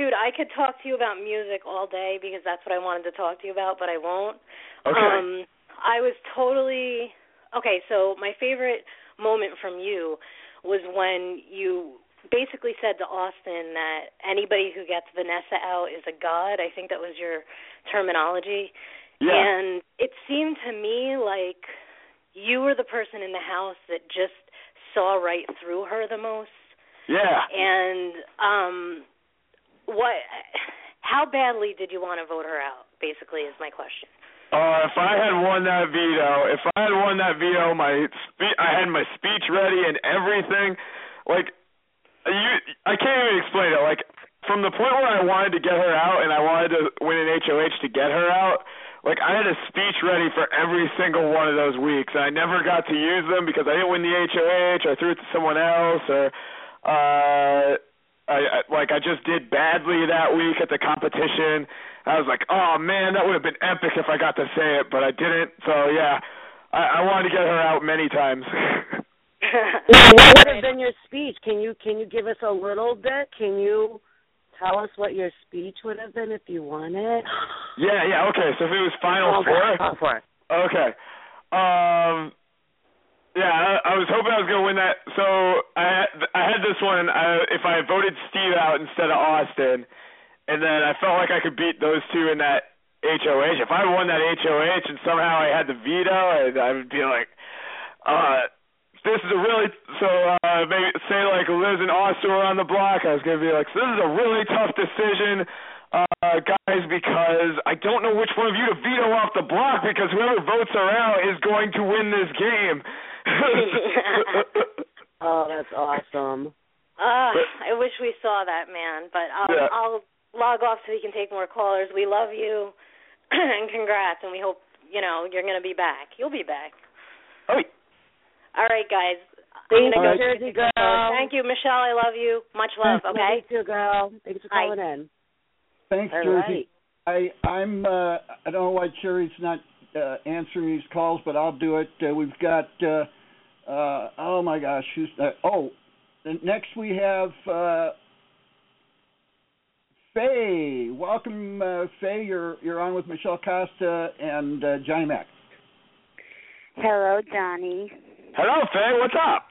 [SPEAKER 9] Dude, I could talk to you about music all day because that's what I wanted to talk to you about, but I won't.
[SPEAKER 4] Okay.
[SPEAKER 9] Um I was totally Okay, so my favorite moment from you was when you basically said to Austin that anybody who gets Vanessa out is a god. I think that was your terminology.
[SPEAKER 4] yeah.
[SPEAKER 9] And it seemed to me like you were the person in the house that just saw right through her the most.
[SPEAKER 4] yeah.
[SPEAKER 9] And um what how badly did you want to vote her out? Basically is my question.
[SPEAKER 4] Uh, if I had won that veto, if I had won that veto, my spe- I had my speech ready and everything. Like, you, I can't even explain it. Like, from the point where I wanted to get her out and I wanted to win an HOH to get her out, like I had a speech ready for every single one of those weeks, and I never got to use them because I didn't win the HOH, I threw it to someone else, or uh, I, I like I just did badly that week at the competition. I was like, oh man, that would have been epic if I got to say it, but I didn't. So yeah, I, I wanted to get her out many times. <laughs>
[SPEAKER 8] what would have been your speech? Can you can you give us a little bit? Can you tell us what your speech would have been if you won it?
[SPEAKER 4] yeah, yeah, okay. So if it was final
[SPEAKER 8] Oh,
[SPEAKER 4] four,
[SPEAKER 8] go for it.
[SPEAKER 4] Okay. Um. Yeah, I, was hoping I was gonna win that. So I I had this one. I, if I voted Steve out instead of Austin, and then I felt like I could beat those two in that HOH. If I won that HOH and somehow I had the veto, I, I would be like, uh, this is a really so uh maybe say like Liz and Austin were on the block. I was gonna be like, so this is a really tough decision uh, guys, because I don't know which one of you to veto off the block because whoever votes her out is going to win this game. <laughs>
[SPEAKER 8] Oh, that's awesome.
[SPEAKER 9] Uh, I wish we saw that man, but I'll
[SPEAKER 4] Yeah.
[SPEAKER 9] I'll log off so we can take more callers. We love you <clears throat> and congrats and we hope, you know, you're going to be back. You'll be back.
[SPEAKER 4] Oh.
[SPEAKER 9] All right, guys.
[SPEAKER 8] Thank
[SPEAKER 9] I'm
[SPEAKER 8] you,
[SPEAKER 9] go
[SPEAKER 8] Jersey
[SPEAKER 9] take
[SPEAKER 8] girl.
[SPEAKER 9] Thank you, Michelle. I love you. Much love.
[SPEAKER 8] Love
[SPEAKER 9] Okay.
[SPEAKER 8] you girl. Thanks for
[SPEAKER 9] Bye.
[SPEAKER 8] calling in.
[SPEAKER 7] Thanks,
[SPEAKER 8] All
[SPEAKER 7] Jersey.
[SPEAKER 8] right.
[SPEAKER 7] I I'm uh, I don't know why Cherry's not uh, answering these calls, but I'll do it. Uh, we've got uh, uh, oh my gosh, who's uh, oh and next we have uh, Faye. Welcome, uh, Faye. You're you're on with Michelle Costa and uh, Johnny Mac.
[SPEAKER 10] Hello, Johnny.
[SPEAKER 4] Hello, Faye. What's up?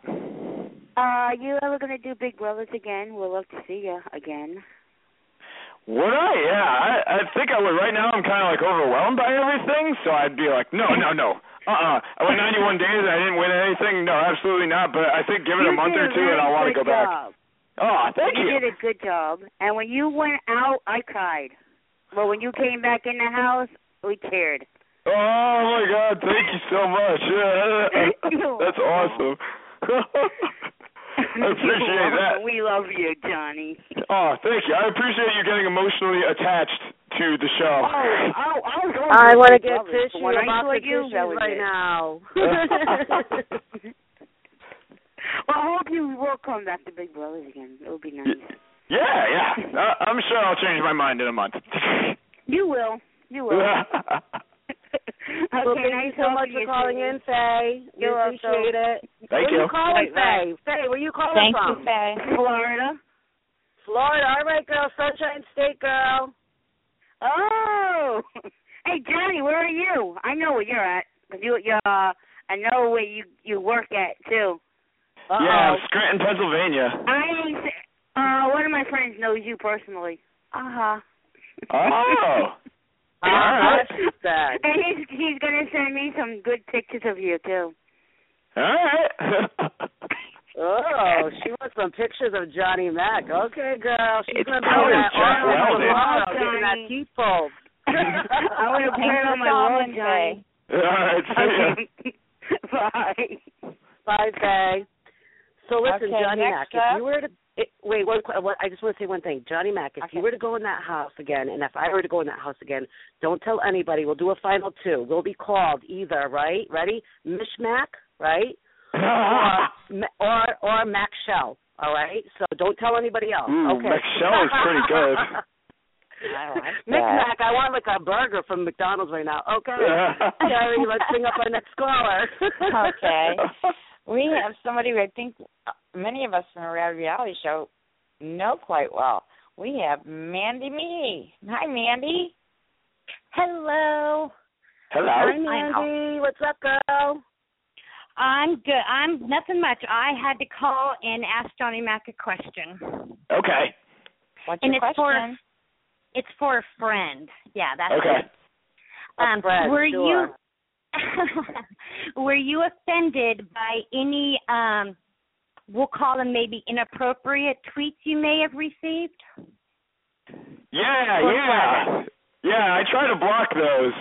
[SPEAKER 10] Uh, you ever gonna do Big Brothers again? We'll love to see you again.
[SPEAKER 4] Would I? Yeah, I I think I would. Right now, I'm kind of like overwhelmed by everything, so I'd be like, no, no, no. Uh-uh. I went 91 days and I didn't win anything. No, absolutely not. But I think give it
[SPEAKER 10] you
[SPEAKER 4] a month or two and I'll want to go back.
[SPEAKER 10] job.
[SPEAKER 4] Oh, thank
[SPEAKER 10] you.
[SPEAKER 4] you.
[SPEAKER 10] did a good job. And when you went out, I cried. But when you came back in the house, we cheered.
[SPEAKER 4] Oh my God! Thank you so much. <laughs> <laughs> Yeah, that's awesome. <laughs> <laughs> I appreciate that.
[SPEAKER 10] We love you, Johnny.
[SPEAKER 4] Oh, thank you. I appreciate you getting emotionally attached to the show.
[SPEAKER 10] Oh, oh, I was going
[SPEAKER 8] I want to
[SPEAKER 10] Big
[SPEAKER 8] get
[SPEAKER 10] Brothers,
[SPEAKER 8] tissue
[SPEAKER 10] but
[SPEAKER 8] about the
[SPEAKER 10] you, that
[SPEAKER 8] tissues right
[SPEAKER 10] it.
[SPEAKER 8] now. <laughs> <laughs>
[SPEAKER 10] Well, I hope you will come back to Big Brothers again. It would be nice.
[SPEAKER 4] Yeah, yeah. Uh, I'm sure I'll change my mind in a month.
[SPEAKER 10] You will. You will. <laughs>
[SPEAKER 8] well,
[SPEAKER 10] Okay,
[SPEAKER 8] thank you so much for calling
[SPEAKER 10] Susan.
[SPEAKER 8] in, Faye. We
[SPEAKER 10] You're welcome.
[SPEAKER 8] appreciate it.
[SPEAKER 4] Thank
[SPEAKER 8] where
[SPEAKER 4] you.
[SPEAKER 8] you calling,
[SPEAKER 10] Bye,
[SPEAKER 8] Faye? Faye, where you calling
[SPEAKER 6] Thank
[SPEAKER 8] from?
[SPEAKER 6] you, Faye.
[SPEAKER 10] Florida.
[SPEAKER 8] Florida. All right, girl. Sunshine State, girl.
[SPEAKER 10] Oh, <laughs> hey Johnny, where are you? I know where you're at. 'Cause you, you, uh, I know where you you work at too.
[SPEAKER 8] Uh-oh.
[SPEAKER 4] Yeah, Scranton, Pennsylvania.
[SPEAKER 10] I ain't. Uh, one of my friends knows you personally. Uh huh.
[SPEAKER 4] Oh. <laughs> Alright.
[SPEAKER 8] she.
[SPEAKER 10] And he's he's gonna send me some good pictures of you too.
[SPEAKER 4] All right. <laughs>
[SPEAKER 8] Oh, she wants some pictures of Johnny Mac. Okay, girl. She's
[SPEAKER 4] It's
[SPEAKER 8] gonna be that
[SPEAKER 4] Jack
[SPEAKER 8] arm
[SPEAKER 4] Weldon.
[SPEAKER 8] tomorrow,
[SPEAKER 10] Oh,
[SPEAKER 8] getting that
[SPEAKER 10] Johnny.
[SPEAKER 8] teeth pulled. <laughs>
[SPEAKER 10] I want to put it on my
[SPEAKER 6] calling,
[SPEAKER 10] wall, Johnny.
[SPEAKER 4] All right. See ya. <laughs>
[SPEAKER 10] Bye.
[SPEAKER 8] Bye, Faye. So listen,
[SPEAKER 6] Okay,
[SPEAKER 8] Johnny Mac,
[SPEAKER 6] next
[SPEAKER 8] if
[SPEAKER 6] up.
[SPEAKER 8] you were to it, wait, one, one, I just want to say one thing, Johnny Mac. If you were to go in that house again, and if I were to go in that house again, don't tell anybody. We'll do a final two. We'll be called either, right? Ready? Mish Mac, right? <laughs> or or or Mac Shell. All right. So don't tell anybody else.
[SPEAKER 4] Ooh,
[SPEAKER 8] okay.
[SPEAKER 4] Mac Shell is pretty good.
[SPEAKER 6] I like
[SPEAKER 8] Mick. Mac, I want like a burger from McDonald's right now. Okay. <laughs> Gary, let's bring up our next caller.
[SPEAKER 6] Okay. <laughs> We have somebody who I think uh, many of us in the Reality Show know quite well. We have Mandy Me. Hi, Mandy.
[SPEAKER 11] Hello.
[SPEAKER 4] Hello.
[SPEAKER 8] Hi, Mandy. What's up, girl?
[SPEAKER 11] I'm good. I'm nothing much. I had to call and ask Johnny Mac a question.
[SPEAKER 4] Okay.
[SPEAKER 6] What's
[SPEAKER 11] and
[SPEAKER 6] your
[SPEAKER 11] it's
[SPEAKER 6] question?
[SPEAKER 11] for it's for a friend. Yeah, that's
[SPEAKER 4] Okay.
[SPEAKER 11] it.
[SPEAKER 8] A
[SPEAKER 11] Um,
[SPEAKER 8] friend,
[SPEAKER 11] were
[SPEAKER 8] sure.
[SPEAKER 11] you <laughs> were you offended by any um we'll call them maybe inappropriate tweets you may have received?
[SPEAKER 4] Yeah, yeah. Yeah, I try to block those.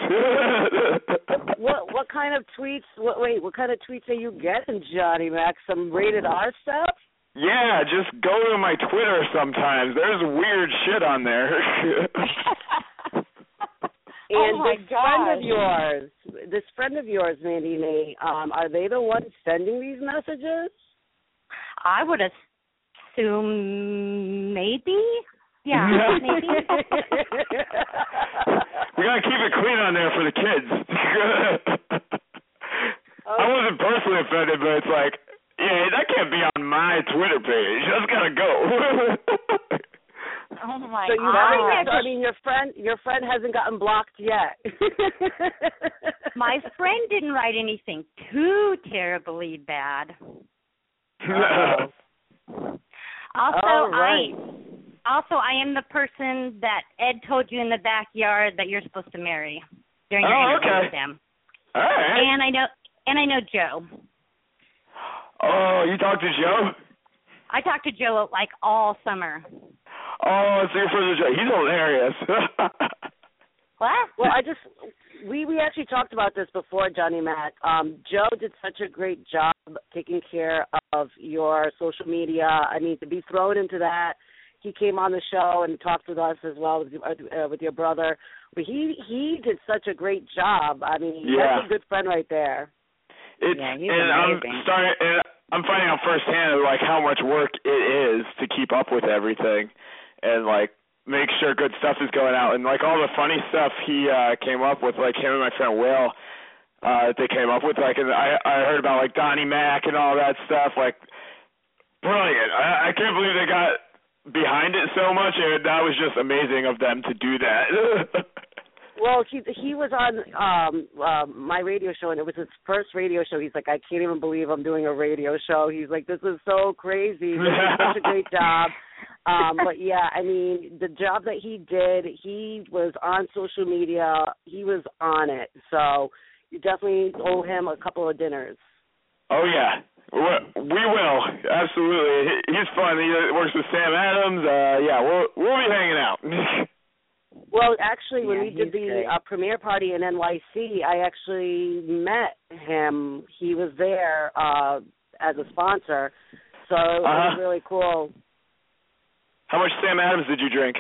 [SPEAKER 4] <laughs>
[SPEAKER 8] What what kind of tweets? What, wait, what kind of tweets are you getting, Johnny Mac? Some rated R stuff?
[SPEAKER 4] Yeah, just go to my Twitter sometimes. There's weird shit on there. <laughs>
[SPEAKER 8] And
[SPEAKER 6] Oh, my
[SPEAKER 8] this friend of yours, this friend of yours, Mandy May, um, are they the ones sending these messages?
[SPEAKER 11] I would assume maybe. Yeah, <laughs> maybe. <laughs>
[SPEAKER 4] we gotta keep it clean on there for the kids. <laughs> I wasn't personally offended, but it's like, yeah, that can't be on my Twitter page. That's gotta go.
[SPEAKER 6] Oh my
[SPEAKER 8] so you
[SPEAKER 6] god.
[SPEAKER 8] haven't, I mean, your friend, your friend hasn't gotten blocked yet. <laughs>
[SPEAKER 11] My friend didn't write anything too terribly bad. Also,
[SPEAKER 8] right.
[SPEAKER 11] I also I am the person that Ed told you in the backyard that you're supposed to marry during your
[SPEAKER 4] Oh,
[SPEAKER 11] interview
[SPEAKER 4] okay.
[SPEAKER 11] with.
[SPEAKER 4] All right.
[SPEAKER 11] And I know and I know Joe.
[SPEAKER 4] Oh, you talked to Joe?
[SPEAKER 11] I talked to Joe like all summer.
[SPEAKER 4] Oh, so you're friends with Joe. He's hilarious. <laughs>
[SPEAKER 11] What?
[SPEAKER 8] Well, I just we we actually talked about this before, Johnny Mac. Um, Joe did such a great job taking care of your social media. I mean, to be thrown into that, he came on the show and talked with us as well with, uh, with your brother. But he he did such a great job. I mean,
[SPEAKER 4] Yeah.
[SPEAKER 8] that's a good friend right there.
[SPEAKER 4] It's
[SPEAKER 6] Yeah, he's
[SPEAKER 4] and I'm starting. And I'm finding out firsthand like how much work it is to keep up with everything, and like make sure good stuff is going out, and like all the funny stuff he uh came up with, like him and my friend Will, uh, that they came up with, like and I I heard about like Donnie Mac and all that stuff, like brilliant. I, I can't believe they got behind it so much, and that was just amazing of them to do that. <laughs>
[SPEAKER 8] Well, he he was on um uh, my radio show, and it was his first radio show. He's like, I can't even believe I'm doing a radio show. He's like, this is so crazy. This is such a great <laughs> job. Um, but yeah, I mean, the job that he did, he was on social media. He was on it. So you definitely owe him a couple of dinners.
[SPEAKER 4] Oh yeah, we we will absolutely. He's fun. He works with Sam Adams. Uh, yeah, we'll we'll be hanging out. <laughs>
[SPEAKER 8] Well, actually, when
[SPEAKER 4] Yeah,
[SPEAKER 8] we did
[SPEAKER 4] he's
[SPEAKER 8] the
[SPEAKER 4] great.
[SPEAKER 8] uh, premiere party in NYC, I actually met him. He was there uh as a sponsor, so it was
[SPEAKER 4] Uh-huh.
[SPEAKER 8] really cool.
[SPEAKER 4] How much Sam Adams did you drink?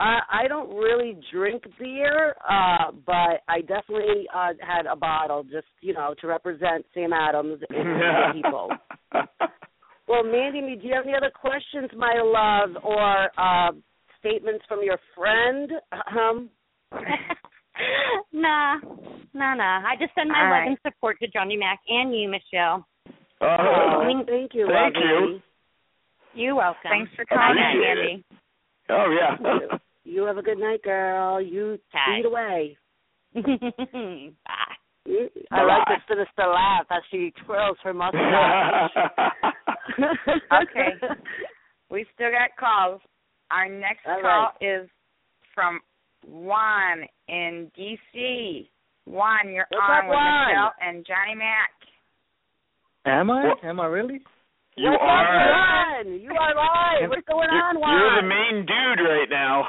[SPEAKER 8] Uh, I don't really drink beer, uh, but I definitely uh, had a bottle just, you know, to represent Sam Adams and <laughs> the people. Well, Mandy, do you have any other questions, my love, or uh, statements from your friend? Um, <laughs>
[SPEAKER 11] nah, nah, nah. I just send my
[SPEAKER 8] All
[SPEAKER 11] love
[SPEAKER 8] right.
[SPEAKER 11] and support to Johnny Mac and you, Michelle.
[SPEAKER 4] Oh,
[SPEAKER 8] thank you,
[SPEAKER 4] Thank
[SPEAKER 8] lovely.
[SPEAKER 4] you.
[SPEAKER 11] You're welcome.
[SPEAKER 6] Thanks for
[SPEAKER 11] Bye,
[SPEAKER 4] Appreciate
[SPEAKER 11] Mandy.
[SPEAKER 4] Oh yeah. <laughs>
[SPEAKER 8] You have a good night, girl. You
[SPEAKER 11] Bye.
[SPEAKER 8] eat away. <laughs> Mm-hmm.
[SPEAKER 11] Bye.
[SPEAKER 8] I like
[SPEAKER 4] Bye.
[SPEAKER 8] the sinister laugh as she twirls her mustache. <laughs>
[SPEAKER 6] Okay. We still got calls. Our next
[SPEAKER 8] All
[SPEAKER 6] call is from Juan in DC. Juan, you're
[SPEAKER 8] What's
[SPEAKER 6] on
[SPEAKER 8] up,
[SPEAKER 6] with
[SPEAKER 8] Juan?
[SPEAKER 6] Michelle and Johnny Mac.
[SPEAKER 12] Am I? Am I really?
[SPEAKER 4] You
[SPEAKER 8] What's
[SPEAKER 4] are.
[SPEAKER 8] up, Juan? You are live. What's going
[SPEAKER 4] You're,
[SPEAKER 8] on, Juan?
[SPEAKER 4] you're the main dude right now.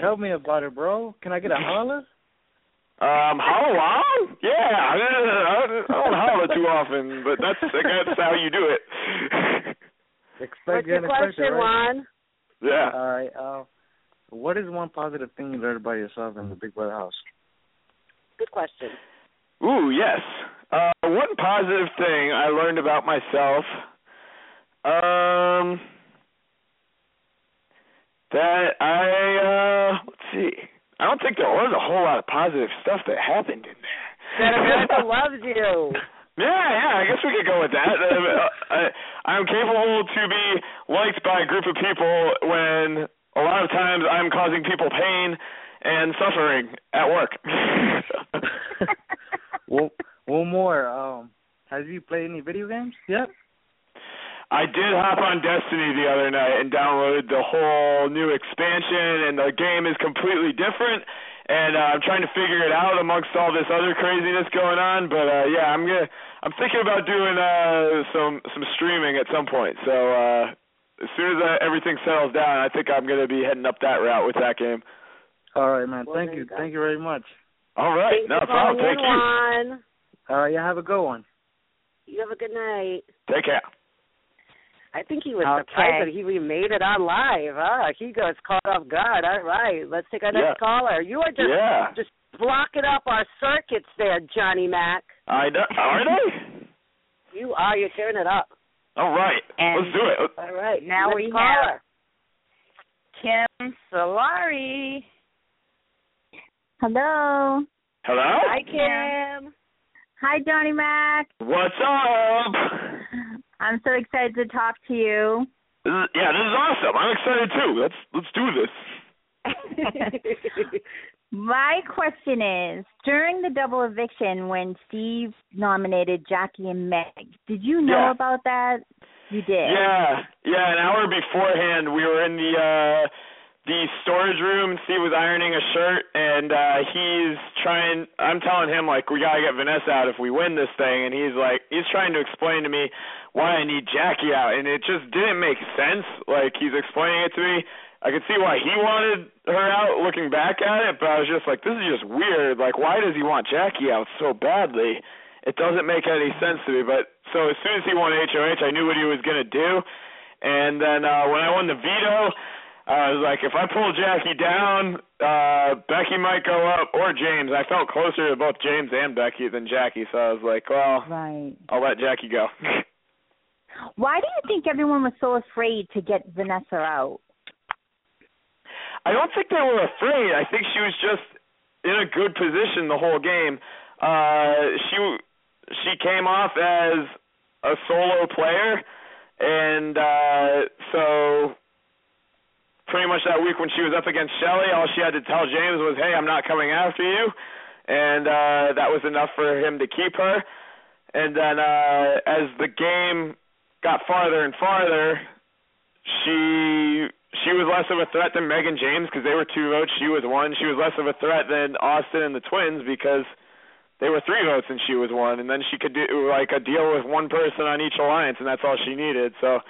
[SPEAKER 12] Tell me about it, bro. Can I get a <laughs> holler?
[SPEAKER 4] Um, how long? Yeah, I, <laughs> I, I don't holler too often, but that's that's how you do it. <laughs>
[SPEAKER 12] Expect
[SPEAKER 8] What's
[SPEAKER 12] the
[SPEAKER 8] your question,
[SPEAKER 12] right?
[SPEAKER 8] Juan?
[SPEAKER 4] yeah.
[SPEAKER 12] All right. Uh, what is one positive thing you learned about yourself in the Big Brother house?
[SPEAKER 8] Good question.
[SPEAKER 4] Ooh, yes. Uh, one positive thing I learned about myself, um, that I uh, let's see. I don't think there was a whole lot of positive stuff that happened in there.
[SPEAKER 8] That America <laughs> loves you.
[SPEAKER 4] Yeah, yeah, I guess we could go with that. Uh, I, I'm capable to be liked by a group of people when a lot of times I'm causing people pain and suffering at work. <laughs>
[SPEAKER 12] Well, one more. Um, have you played any video games yet?
[SPEAKER 4] I did hop on Destiny the other night and downloaded the whole new expansion, and the game is completely different. And uh, I'm trying to figure it out amongst all this other craziness going on. But uh, yeah, I'm gonna I'm thinking about doing uh, some some streaming at some point. So uh, as soon as uh, everything settles down, I think I'm gonna be heading up that route with that game.
[SPEAKER 12] All right, man.
[SPEAKER 8] Well,
[SPEAKER 12] Thank you.
[SPEAKER 8] you.
[SPEAKER 12] Thank you very much.
[SPEAKER 4] All right,
[SPEAKER 8] Thanks
[SPEAKER 4] no
[SPEAKER 8] for
[SPEAKER 4] problem.
[SPEAKER 8] calling
[SPEAKER 4] Thank you.
[SPEAKER 8] Juan.
[SPEAKER 12] All right. You have a good one.
[SPEAKER 8] You have a good night.
[SPEAKER 4] Take care.
[SPEAKER 8] I think he was
[SPEAKER 6] Okay.
[SPEAKER 8] surprised that he remade it on live. Ah, he goes caught off guard. All right, let's take our
[SPEAKER 4] Yeah.
[SPEAKER 8] next caller. You are just
[SPEAKER 4] Yeah.
[SPEAKER 8] just blocking up our circuits there, Johnny Mac.
[SPEAKER 4] I know. Are they?
[SPEAKER 8] You are. You're tearing it up.
[SPEAKER 4] All right.
[SPEAKER 6] And-
[SPEAKER 4] Let's do it.
[SPEAKER 8] All right.
[SPEAKER 6] Now
[SPEAKER 8] next
[SPEAKER 6] we
[SPEAKER 8] caller.
[SPEAKER 6] Kim Solari.
[SPEAKER 13] Hello.
[SPEAKER 4] Hello.
[SPEAKER 8] Hi, Kim.
[SPEAKER 13] Hi, Johnny Mac.
[SPEAKER 4] What's up?
[SPEAKER 13] I'm so excited to talk to you.
[SPEAKER 4] This is, yeah, this is awesome. I'm excited too. Let's let's do this. <laughs> <laughs>
[SPEAKER 13] My question is during the double eviction when Steve nominated Jackie and Meg, did you know
[SPEAKER 4] Yeah.
[SPEAKER 13] about that? You did.
[SPEAKER 4] Yeah, yeah. An hour beforehand, we were in the uh the storage room. Steve was ironing a shirt, and uh he's trying. I'm telling him like we gotta get Vanessa out if we win this thing, and he's like he's trying to explain to me why I need Jackie out, and it just didn't make sense. Like he's explaining it to me. I could see why he wanted her out looking back at it, but I was just like, this is just weird. Like, why does he want Jackie out so badly? It doesn't make any sense to me. But so as soon as he won HOH, I knew what he was gonna do. And then uh when I won the veto, I was like, if I pull Jackie down, uh Becky might go up or James. I felt closer to both James and Becky than Jackie, so I was like, well,
[SPEAKER 13] Right.
[SPEAKER 4] I'll let Jackie go. <laughs>
[SPEAKER 13] Why do you think everyone was so afraid to get Vanessa out?
[SPEAKER 4] I don't think they were afraid. I think she was just in a good position the whole game. Uh, she she came off as a solo player, and uh, so pretty much that week when she was up against Shelly, all she had to tell James was, "Hey, I'm not coming after you," and uh, that was enough for him to keep her. And then uh, as the game got farther and farther, she she was less of a threat than Meg and James because they were two votes, she was one. She was less of a threat than Austin and the Twins because they were three votes and she was one. And then she could do like a deal with one person on each alliance, and that's all she needed. So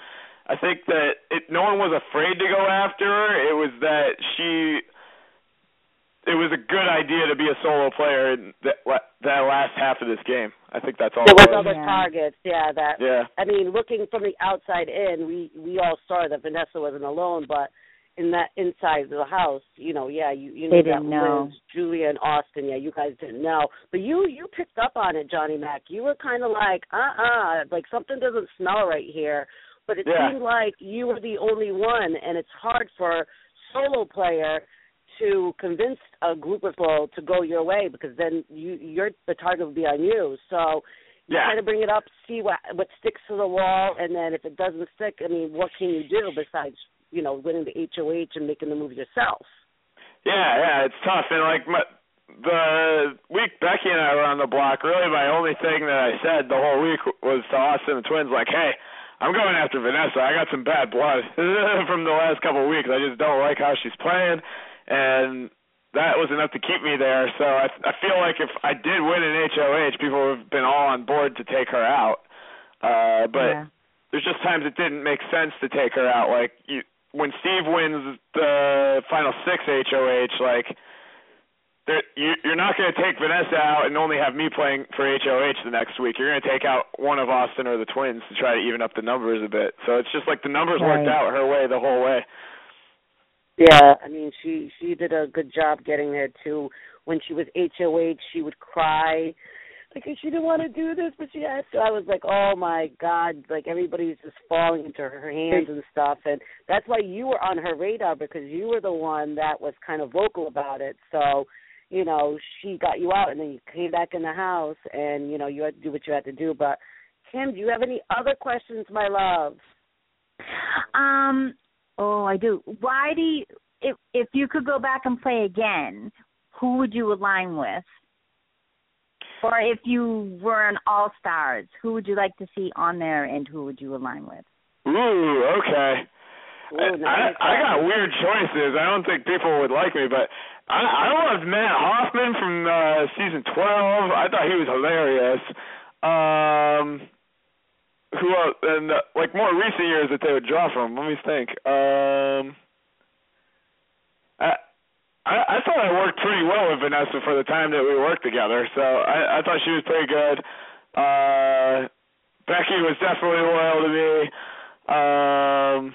[SPEAKER 4] I think that it, no one was afraid to go after her. It was that she. It was a good idea to be a solo player in that that last half of this game. I think that's all.
[SPEAKER 8] There was
[SPEAKER 4] was.
[SPEAKER 8] other targets, yeah. That
[SPEAKER 4] Yeah.
[SPEAKER 8] I mean, looking from the outside in, we we all saw that Vanessa wasn't alone, but in that inside of the house, you know, yeah, you you
[SPEAKER 13] They
[SPEAKER 8] knew that
[SPEAKER 13] didn't know.
[SPEAKER 8] Liz, Julia, and Austin, yeah, you guys didn't know, but you you picked up on it, Johnny Mac. You were kind of like, uh uh like something doesn't smell right here. But it
[SPEAKER 4] Yeah.
[SPEAKER 8] seemed like you were the only one, and it's hard for solo player to convince a group of people to go your way because then you you're the target would be on you. So you
[SPEAKER 4] Yeah.
[SPEAKER 8] kind of bring it up, see what what sticks to the wall, and then if it doesn't stick, I mean, what can you do besides you know winning the HOH and making the move yourself?
[SPEAKER 4] Yeah, yeah, it's tough. And like my, the week Becky and I were on the block, really my only thing that I said the whole week was to Austin and the Twins, like, hey, I'm going after Vanessa. I got some bad blood <laughs> from the last couple of weeks. I just don't like how she's playing, and that was enough to keep me there. So I, I feel like if I did win an HOH, people would have been all on board to take her out. Uh, but
[SPEAKER 13] Yeah.
[SPEAKER 4] there's just times it didn't make sense to take her out. Like you, when Steve wins the final six HOH, like you're not going to take Vanessa out and only have me playing for HOH the next week. You're going to take out one of Austin or the Twins to try to even up the numbers a bit. So it's just like the numbers worked out her way the whole way.
[SPEAKER 8] Yeah, I mean, she she did a good job getting there too. When she was HOH, she would cry because she didn't want to do this, but she had to. I was like, oh my god, like everybody's just falling into her hands and stuff, and that's why you were on her radar because you were the one that was kind of vocal about it. So, you know, she got you out, and then you came back in the house, and you know, you had to do what you had to do. But Kim, do you have any other questions, my love?
[SPEAKER 13] Um. Oh, I do. Why do you? If if you could go back and play again, who would you align with? Or if you were an All Stars, who would you like to see on there, and who would you align with?
[SPEAKER 4] Ooh, okay.
[SPEAKER 8] Ooh,
[SPEAKER 4] I, I got weird choices. I don't think people would like me, but I, I loved Matt Hoffman from uh, season twelve. I thought he was hilarious. Um, who else? And uh, like more recent years that they would draw from. Let me think. Um, I. I, I thought I worked pretty well with Vanessa for the time that we worked together, so I, I thought she was pretty good. Uh, Becky was definitely loyal to me. Um,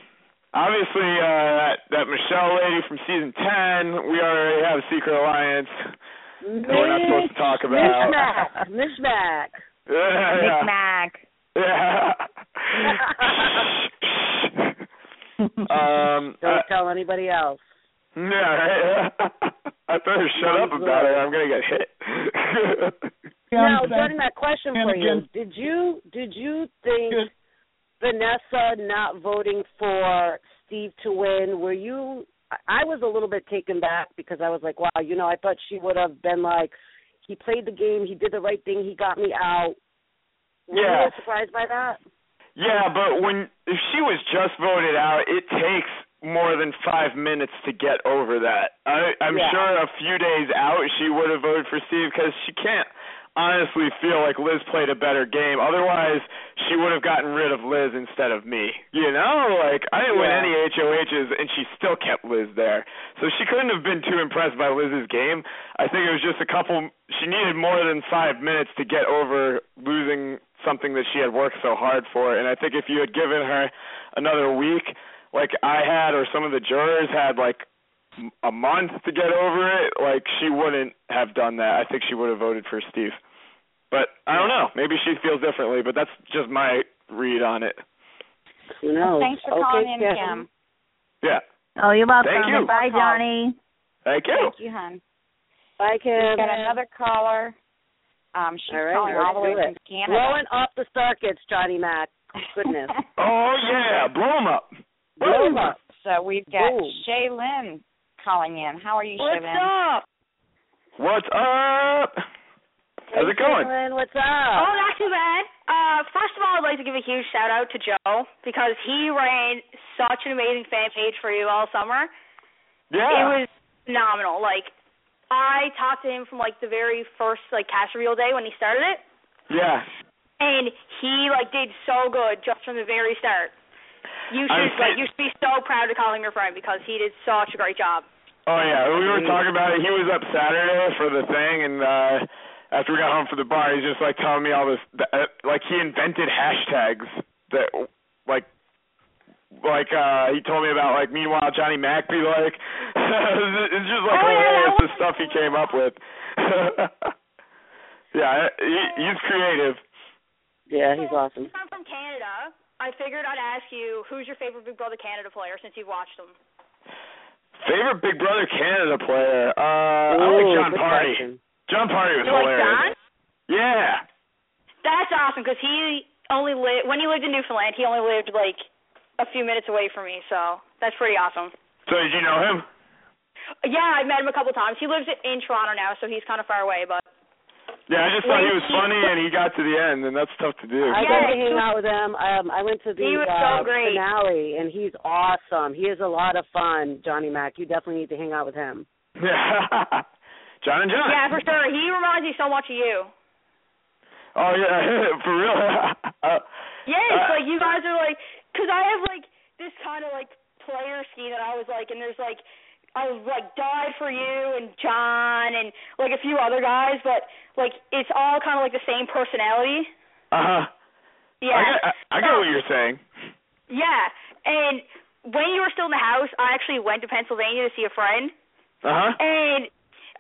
[SPEAKER 4] obviously, uh, that, that Michelle lady from season ten, we already have a secret alliance that we're not supposed to talk about.
[SPEAKER 8] Mishmack, Mishmack.
[SPEAKER 4] Yeah, yeah.
[SPEAKER 13] Mac.
[SPEAKER 4] Yeah. <laughs> um,
[SPEAKER 8] Don't
[SPEAKER 4] I-
[SPEAKER 8] tell anybody else.
[SPEAKER 4] yeah, right? <laughs> I better shut up about it. I'm gonna get hit.
[SPEAKER 8] Now, during that question for you, did you did you think Vanessa not voting for Steve to win? Were you? I was a little bit taken back because I was like, wow, you know, I thought she would have been like, he played the game, he did the right thing, he got me out. Were you a
[SPEAKER 4] Yeah.
[SPEAKER 8] little surprised by that?
[SPEAKER 4] Yeah, but when if she was just voted out, it takes more than five minutes to get over that. I, I'm
[SPEAKER 8] Yeah.
[SPEAKER 4] sure a few days out she would have voted for Steve because she can't honestly feel like Liz played a better game. Otherwise, she would have gotten rid of Liz instead of me. You know, like I didn't win any HOHs and she still kept Liz there. So she couldn't have been too impressed by Liz's game. I think it was just a couple. She needed more than five minutes to get over losing something that she had worked so hard for. And I think if you had given her another week, like I had, or some of the jurors had, like a month to get over it, like she wouldn't have done that. I think she would have voted for Steve. But I don't know. Maybe she feels differently, but that's just my read on it.
[SPEAKER 8] Who knows?
[SPEAKER 6] Thanks for
[SPEAKER 8] okay,
[SPEAKER 6] calling in,
[SPEAKER 8] Kim.
[SPEAKER 6] Kim.
[SPEAKER 4] Yeah.
[SPEAKER 13] Oh, you're welcome.
[SPEAKER 4] Thank you.
[SPEAKER 13] Bye, Johnny.
[SPEAKER 4] Thank you.
[SPEAKER 6] Thank you, hon.
[SPEAKER 8] Bye, Kim.
[SPEAKER 6] We've got another caller. Um, she's
[SPEAKER 8] All right,
[SPEAKER 6] calling
[SPEAKER 8] let's
[SPEAKER 6] all the way
[SPEAKER 8] do
[SPEAKER 6] from
[SPEAKER 8] it.
[SPEAKER 6] Canada.
[SPEAKER 8] Blowing up the circuits, Johnny Mac. Goodness. <laughs>
[SPEAKER 4] Oh yeah, blow 'em up.
[SPEAKER 8] Blow 'em up.
[SPEAKER 6] So we've got
[SPEAKER 8] Boom.
[SPEAKER 6] Shay Lynn calling in. How are you,
[SPEAKER 8] What's
[SPEAKER 6] Shay Lynn?
[SPEAKER 8] up?
[SPEAKER 4] What's up? How's it going?
[SPEAKER 8] Caitlin, what's up?
[SPEAKER 14] Oh, not too bad. Uh, first of all, I'd like to give a huge shout out to Joe because he ran such an amazing fan page for you all summer.
[SPEAKER 4] Yeah.
[SPEAKER 14] It was phenomenal. Like, I talked to him from like the very first like cash reveal day when he started it,
[SPEAKER 4] Yeah.
[SPEAKER 14] and he like did so good just from the very start. You
[SPEAKER 4] I
[SPEAKER 14] should
[SPEAKER 4] was
[SPEAKER 14] like you should be so proud to call him your friend because he did such a great job.
[SPEAKER 4] Oh yeah, we were talking about it. He was up Saturday for the thing, and uh after we got home from the bar, he's just like telling me all this. Uh, like he invented hashtags that, like, like uh he told me about like meanwhile Johnny Mac be like. <laughs> it's just like
[SPEAKER 14] Oh, yeah,
[SPEAKER 4] hilarious
[SPEAKER 14] that
[SPEAKER 4] the stuff he came up with. <laughs> yeah, he, he's creative.
[SPEAKER 8] Yeah, he's awesome.
[SPEAKER 14] I'm from Canada. I figured I'd ask you who's your favorite Big Brother Canada player since you've watched them.
[SPEAKER 4] Favorite Big Brother Canada player? Uh I like John
[SPEAKER 8] good
[SPEAKER 4] Pardy.
[SPEAKER 8] question.
[SPEAKER 4] John Pardy was
[SPEAKER 14] You like
[SPEAKER 4] hilarious.
[SPEAKER 14] John?
[SPEAKER 4] Yeah.
[SPEAKER 14] That's awesome because he only lived when he lived in Newfoundland. He only lived like a few minutes away from me, so that's pretty awesome.
[SPEAKER 4] So did you know him?
[SPEAKER 14] Yeah, I met him a couple times. He lives in Toronto now, so he's kind of far away. But
[SPEAKER 4] Yeah, I just thought he was funny and he got to the end, and that's tough to do.
[SPEAKER 8] I got to hang out with him. Um, I went to the
[SPEAKER 14] He was
[SPEAKER 8] uh,
[SPEAKER 14] great.
[SPEAKER 8] finale, and he's awesome. He is a lot of fun, Johnny Mac. You definitely need to hang out with him.
[SPEAKER 4] Yeah. <laughs> John and John.
[SPEAKER 14] yeah, for sure, he reminds me so much of you.
[SPEAKER 4] Oh yeah, <laughs> for real. <laughs> uh,
[SPEAKER 14] Yes,
[SPEAKER 4] Uh,
[SPEAKER 14] like you guys are like, because I have like this kind of like player scheme that I was like, and there's like, I was like died for you and John and like a few other guys, but like it's all kind of like the same personality.
[SPEAKER 4] uh huh.
[SPEAKER 14] Yeah.
[SPEAKER 4] I get, I, I get what you're saying.
[SPEAKER 14] Yeah, and when you were still in the house, I actually went to Pennsylvania to see a friend,
[SPEAKER 4] Uh huh.
[SPEAKER 14] and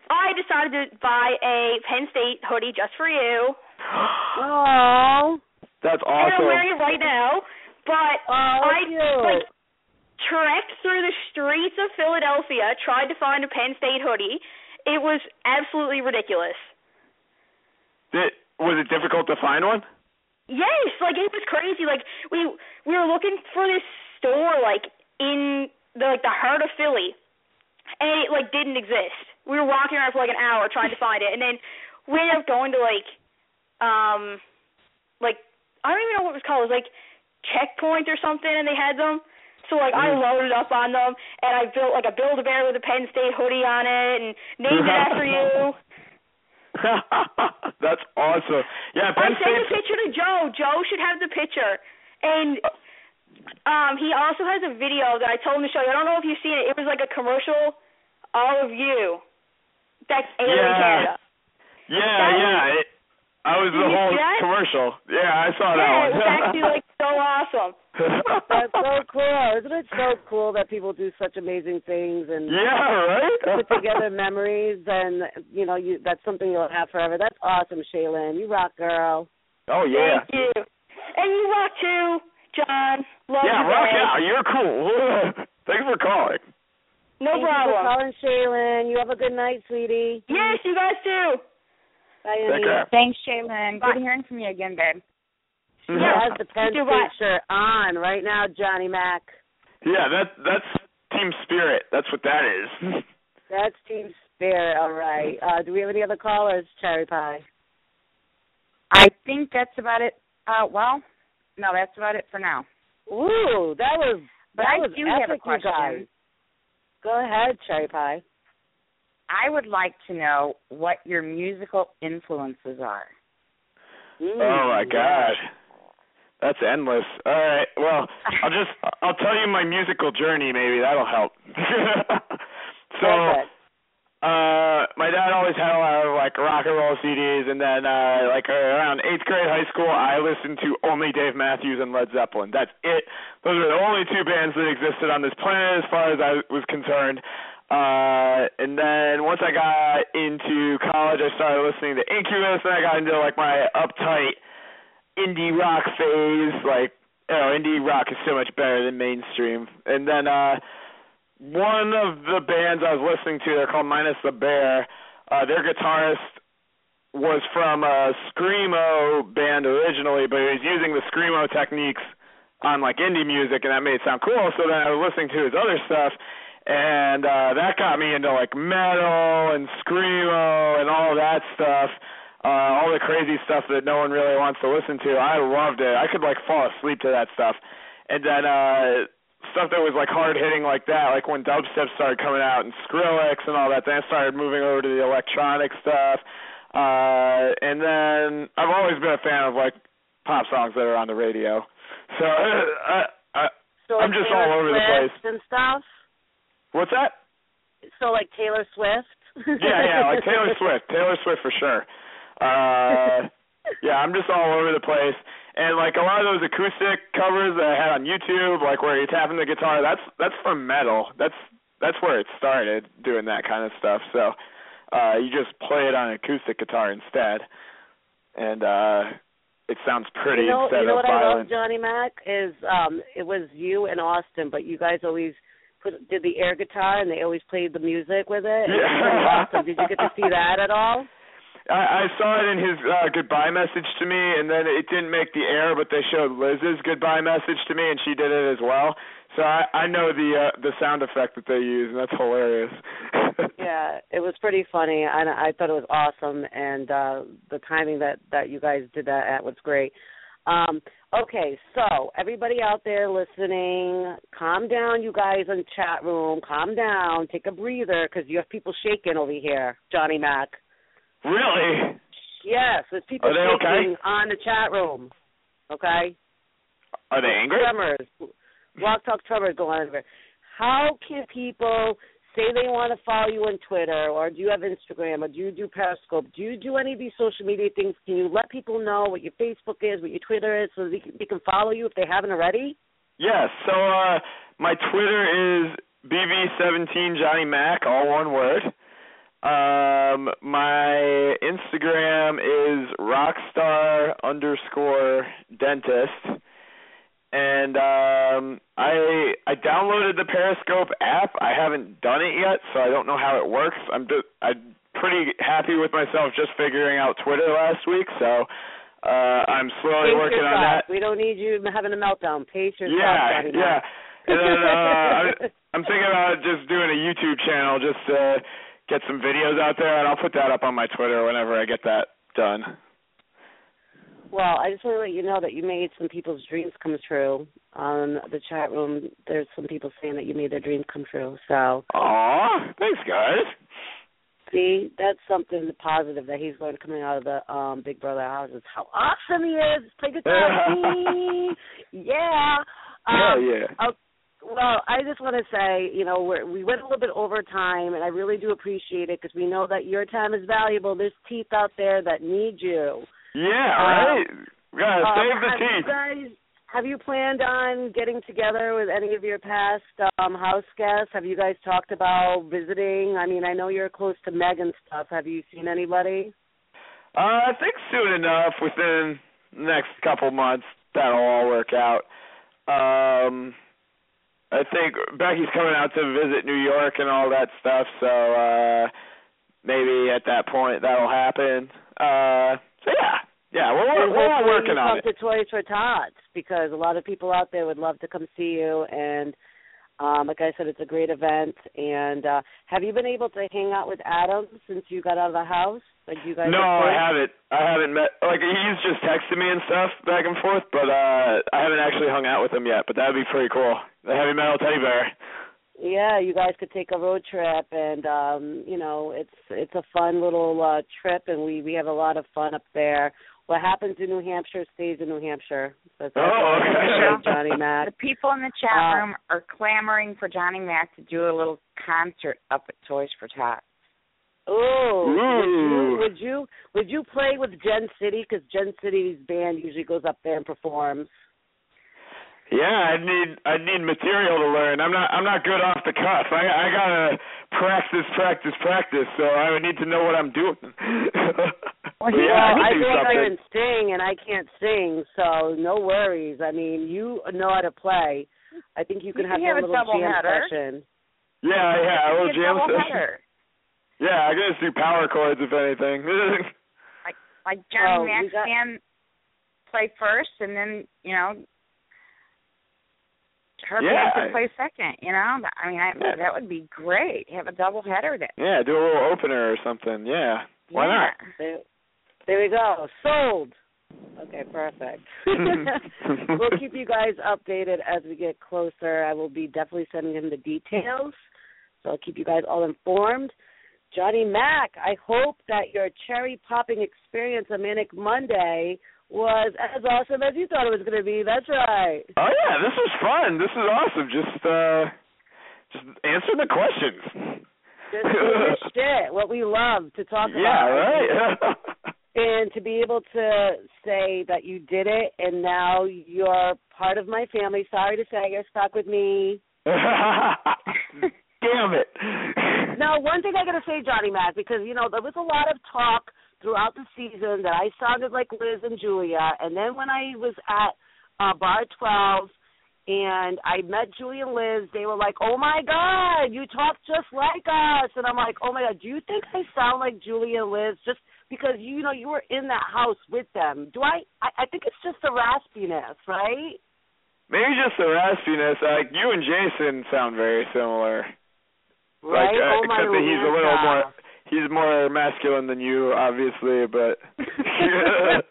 [SPEAKER 14] I decided to buy a Penn State hoodie just for you. <gasps>
[SPEAKER 8] Oh.
[SPEAKER 4] That's awesome.
[SPEAKER 14] And I'm
[SPEAKER 4] awesome.
[SPEAKER 14] wearing it right now. But
[SPEAKER 8] Oh,
[SPEAKER 14] I
[SPEAKER 8] cute.
[SPEAKER 14] like trekked through the streets of Philadelphia, tried to find a Penn State hoodie. It was absolutely ridiculous.
[SPEAKER 4] Did, was it difficult to find one?
[SPEAKER 14] Yes, like it was crazy. Like we we were looking for this store like in the like the heart of Philly, and it like didn't exist. We were walking around for like an hour trying to find it, and then we ended up going to like um like I don't even know what it was called. It was like Checkpoint or something, and they had them. So like I loaded up on them, and I built like a Build a Bear with a Penn State hoodie on it, and named it after you. <laughs>
[SPEAKER 4] That's awesome. Yeah, Penn I
[SPEAKER 14] sent a picture to Joe. Joe should have the picture. And um he also has a video that I told him to show you. I don't know if you've seen it. It was like a commercial, all of you. That's Alien
[SPEAKER 4] Yeah.
[SPEAKER 14] Canada.
[SPEAKER 4] Yeah,
[SPEAKER 14] That
[SPEAKER 4] yeah. It, I was
[SPEAKER 14] Did
[SPEAKER 4] the whole
[SPEAKER 14] see
[SPEAKER 4] commercial. Yeah, I saw that
[SPEAKER 14] yeah,
[SPEAKER 4] one.
[SPEAKER 14] it was actually like so awesome. <laughs>
[SPEAKER 8] That's so cool. Isn't it so cool that people do such amazing things and
[SPEAKER 4] Yeah, right?
[SPEAKER 8] put together memories and you know, you that's something you'll have forever. That's awesome, Shaylin. You rock, girl.
[SPEAKER 4] oh yeah.
[SPEAKER 14] Thank you. And you rock too, John. Love
[SPEAKER 4] Yeah,
[SPEAKER 14] you,
[SPEAKER 4] rock
[SPEAKER 14] babe.
[SPEAKER 4] out. You're cool. <laughs> Thanks for calling.
[SPEAKER 14] No
[SPEAKER 8] Thank
[SPEAKER 14] problem.
[SPEAKER 8] You for calling, Shaylin. You have a good night, sweetie.
[SPEAKER 14] Yes, you guys too.
[SPEAKER 8] Bye,
[SPEAKER 4] Take
[SPEAKER 8] Andy.
[SPEAKER 4] care.
[SPEAKER 6] Thanks, Shaylin. Good hearing from you again, babe.
[SPEAKER 8] She has the Penn
[SPEAKER 14] do
[SPEAKER 8] State
[SPEAKER 14] what?
[SPEAKER 8] shirt on right now, Johnny Mac.
[SPEAKER 4] Yeah, that that's team spirit. That's what that is. <laughs>
[SPEAKER 8] That's Team Spirit. All right. Uh, do we have any other callers, Cherry Pie?
[SPEAKER 6] I think that's about it. Uh, well, no, that's about it for now.
[SPEAKER 8] Ooh, that was
[SPEAKER 6] But
[SPEAKER 8] that
[SPEAKER 6] I
[SPEAKER 8] was
[SPEAKER 6] do have a
[SPEAKER 8] epic, guys.
[SPEAKER 6] question.
[SPEAKER 8] Go ahead, Cherry Pie.
[SPEAKER 6] I would like to know what your musical influences are.
[SPEAKER 8] Mm,
[SPEAKER 4] Oh my god. That's endless. All right. Well, I'll <laughs> just I'll tell you my musical journey maybe that'll help. <laughs> so uh my dad always had a lot of like rock and roll CDs and then uh like around 8th grade high school I listened to only Dave Matthews and Led Zeppelin. That's it. Those are the only two bands that existed on this planet as far as I was concerned. Uh and then once I got into college I started listening to Incubus and I got into like my uptight indie rock phase, like you know, indie rock is so much better than mainstream. And then uh one of the bands I was listening to, they're called Minus the Bear. Uh their guitarist was from a screamo band originally, but he was using the screamo techniques on like indie music and that made it sound cool. So then I was listening to his other stuff and uh that got me into like metal and screamo and all that stuff uh all the crazy stuff that no one really wants to listen to. I loved it. I could like fall asleep to that stuff. And then uh stuff that was like hard hitting like that like when dubstep started coming out and skrillex and all that then i started moving over to the electronic stuff. Uh and then i've always been a fan of like pop songs that are on the radio. So uh, <laughs> I, I
[SPEAKER 8] So
[SPEAKER 4] I'm just all over the place.
[SPEAKER 8] and stuff.
[SPEAKER 4] What's that
[SPEAKER 8] So like Taylor Swift.
[SPEAKER 4] yeah, yeah, like Taylor Swift. Taylor Swift for sure. Uh yeah, I'm just all over the place. And like a lot of those acoustic covers that I had on YouTube, like where you're tapping the guitar, that's that's from metal. That's that's where it started doing that kind of stuff. So uh you just play it on acoustic guitar instead. And uh it sounds pretty
[SPEAKER 8] you know,
[SPEAKER 4] instead
[SPEAKER 8] you know
[SPEAKER 4] of
[SPEAKER 8] what I
[SPEAKER 4] violent.
[SPEAKER 8] love, Johnny Mac, is um it was you and Austin, but you guys always put did the air guitar and they always played the music with it. And <laughs> it was
[SPEAKER 4] Yeah.
[SPEAKER 8] awesome. Did you get to see that at all?
[SPEAKER 4] I, I saw it in his uh, goodbye message to me, and then it didn't make the air, but they showed Liz's goodbye message to me, and she did it as well. So I, I know the uh, the sound effect that they use, and that's hilarious. <laughs>
[SPEAKER 8] yeah, it was pretty funny. I I thought it was awesome, and uh the timing that that you guys did that at was great. Um, okay, so everybody out there listening, calm down, you guys in the chat room. Calm down, take a breather, because you have people shaking over here, Johnny Mac.
[SPEAKER 4] really?
[SPEAKER 8] Yes, there's people shaking
[SPEAKER 4] okay?
[SPEAKER 8] on the chat room. Okay.
[SPEAKER 4] Are they angry?
[SPEAKER 8] Tremors. Walk Talk Tremors go on over. How can people say they want to follow you on Twitter, or do you have Instagram, or do you do Periscope? Do you do any of these social media things? Can you let people know what your Facebook is, what your Twitter is, so they can, they can follow you if they haven't already?
[SPEAKER 4] Yes. So uh, my Twitter is BB17 Johnny Mac, all one word. Um, my Instagram is rockstar underscore dentist. And um I I downloaded the Periscope app. I haven't done it yet, so I don't know how it works. I'm just, I'm pretty happy with myself just figuring out Twitter last week, so uh I'm slowly
[SPEAKER 8] Pace
[SPEAKER 4] working on that.
[SPEAKER 8] We don't need you having a meltdown. Pace yourself,
[SPEAKER 4] Yeah, yeah. And then uh, <laughs> I'm, I'm thinking about just doing a YouTube channel, just to get some videos out there, and I'll put that up on my Twitter whenever I get that done.
[SPEAKER 8] Well, I just want to let you know that you made some people's dreams come true. On the chat room, there's some people saying that you made their dreams come true. So,
[SPEAKER 4] Aw, thanks, guys.
[SPEAKER 8] see, that's something positive that he's learned coming out of the um Big Brother houses. How awesome he is! Play guitar, <laughs> me. yeah. Um,
[SPEAKER 4] Hell yeah.
[SPEAKER 8] oh, well, I just want to say, you know, we're, we went a little bit over time, and I really do appreciate it because we know that your time is valuable. There's teeth out there that need you.
[SPEAKER 4] Yeah,
[SPEAKER 8] Uh,
[SPEAKER 4] right. Gotta
[SPEAKER 8] Um,
[SPEAKER 4] save the
[SPEAKER 8] have you guys have you planned on getting together with any of your past um house guests? Have you guys talked about visiting? I mean, I know you're close to Meg and stuff. Have you seen anybody?
[SPEAKER 4] Uh, I think soon enough, within the next couple months, that'll all work out. Um, I think Becky's coming out to visit New York and all that stuff, so uh maybe at that point that'll happen. Uh, so yeah, yeah, we're we're, we're all
[SPEAKER 8] hopefully
[SPEAKER 4] working on
[SPEAKER 8] come
[SPEAKER 4] it.
[SPEAKER 8] to Toys for Tots because a lot of people out there would love to come see you and um like I said it's a great event and uh have you been able to hang out with Adam since you got out of the house? Like you guys
[SPEAKER 4] No, I haven't. I haven't met. Like he's just texting me and stuff back and forth, but uh I haven't actually hung out with him yet. But that'd be pretty cool. The heavy metal teddy bear.
[SPEAKER 8] Yeah, you guys could take a road trip and um, you know, it's it's a fun little uh trip and we we have a lot of fun up there. What happens in New Hampshire stays in New Hampshire. That's, that's
[SPEAKER 4] Oh,
[SPEAKER 8] all I can
[SPEAKER 4] okay.
[SPEAKER 8] say, Johnny <laughs> Mac.
[SPEAKER 6] The people in the chat
[SPEAKER 8] Uh,
[SPEAKER 6] room are clamoring for Johnny Mac to do a little concert up at Toys for Tots.
[SPEAKER 8] Oh, would you would you would you play with Gen City because Gen City's band usually goes up there and performs.
[SPEAKER 4] Yeah, I need I need material to learn. I'm not I'm not good off the cuff. I I gotta practice, practice, practice. So I need to know what I'm doing. <laughs>
[SPEAKER 8] Well,
[SPEAKER 2] he- Yeah,
[SPEAKER 8] I
[SPEAKER 2] he
[SPEAKER 8] go
[SPEAKER 2] do
[SPEAKER 8] up there
[SPEAKER 2] something.
[SPEAKER 8] and sing, and I can't sing, so no worries. I mean, you know how to play. I think you can
[SPEAKER 6] You
[SPEAKER 8] have
[SPEAKER 6] can
[SPEAKER 8] a
[SPEAKER 6] have a
[SPEAKER 8] little
[SPEAKER 6] double
[SPEAKER 8] jam
[SPEAKER 6] header.
[SPEAKER 8] session.
[SPEAKER 4] Yeah, yeah, a little jam session.
[SPEAKER 6] header.
[SPEAKER 4] Yeah, I guess do power chords if anything. <laughs>
[SPEAKER 6] Like like Johnny
[SPEAKER 8] Oh,
[SPEAKER 6] Mac
[SPEAKER 8] we got-
[SPEAKER 6] fan play first, and then you know her
[SPEAKER 4] Yeah.
[SPEAKER 6] band could play second. You know, I mean, I,
[SPEAKER 4] Yeah.
[SPEAKER 6] that would be great. Have a double header there.
[SPEAKER 4] yeah, do a little opener or something. Yeah, why not?
[SPEAKER 8] There, there we go. Sold. Okay, perfect. <laughs> we'll keep you guys updated as we get closer. I will be definitely sending him the details, so I'll keep you guys all informed. Johnny Mac, I hope that your cherry popping experience on Manic Monday was as awesome as you thought it was going to be. That's right.
[SPEAKER 4] Oh yeah, this was fun. This is awesome. Just uh just answer the questions.
[SPEAKER 8] This <laughs> is shit, what we love to talk
[SPEAKER 4] Yeah,
[SPEAKER 8] about.
[SPEAKER 4] Yeah, right. <laughs>
[SPEAKER 8] and to be able to say that you did it and now you're part of my family. Sorry to say you're stuck with me. <laughs>
[SPEAKER 4] Damn it.
[SPEAKER 8] Now, one thing I got to say, Johnny Mac, because you know there was a lot of talk throughout the season that I sounded like Liz and Julia, and then when I was at uh, Bar Twelve and I met Julia and Liz, they were like, "Oh my God, you talk just like us," and I'm like, "Oh my God, do you think I sound like Julia and Liz just because you know you were in that house with them? Do I? I, I think it's just the raspiness, right?"
[SPEAKER 4] Maybe just the raspiness. Like you and Jason sound very similar.
[SPEAKER 8] Right?
[SPEAKER 4] Like, uh,
[SPEAKER 8] oh my
[SPEAKER 4] except that he's a little more he's more masculine than you, obviously, but <laughs>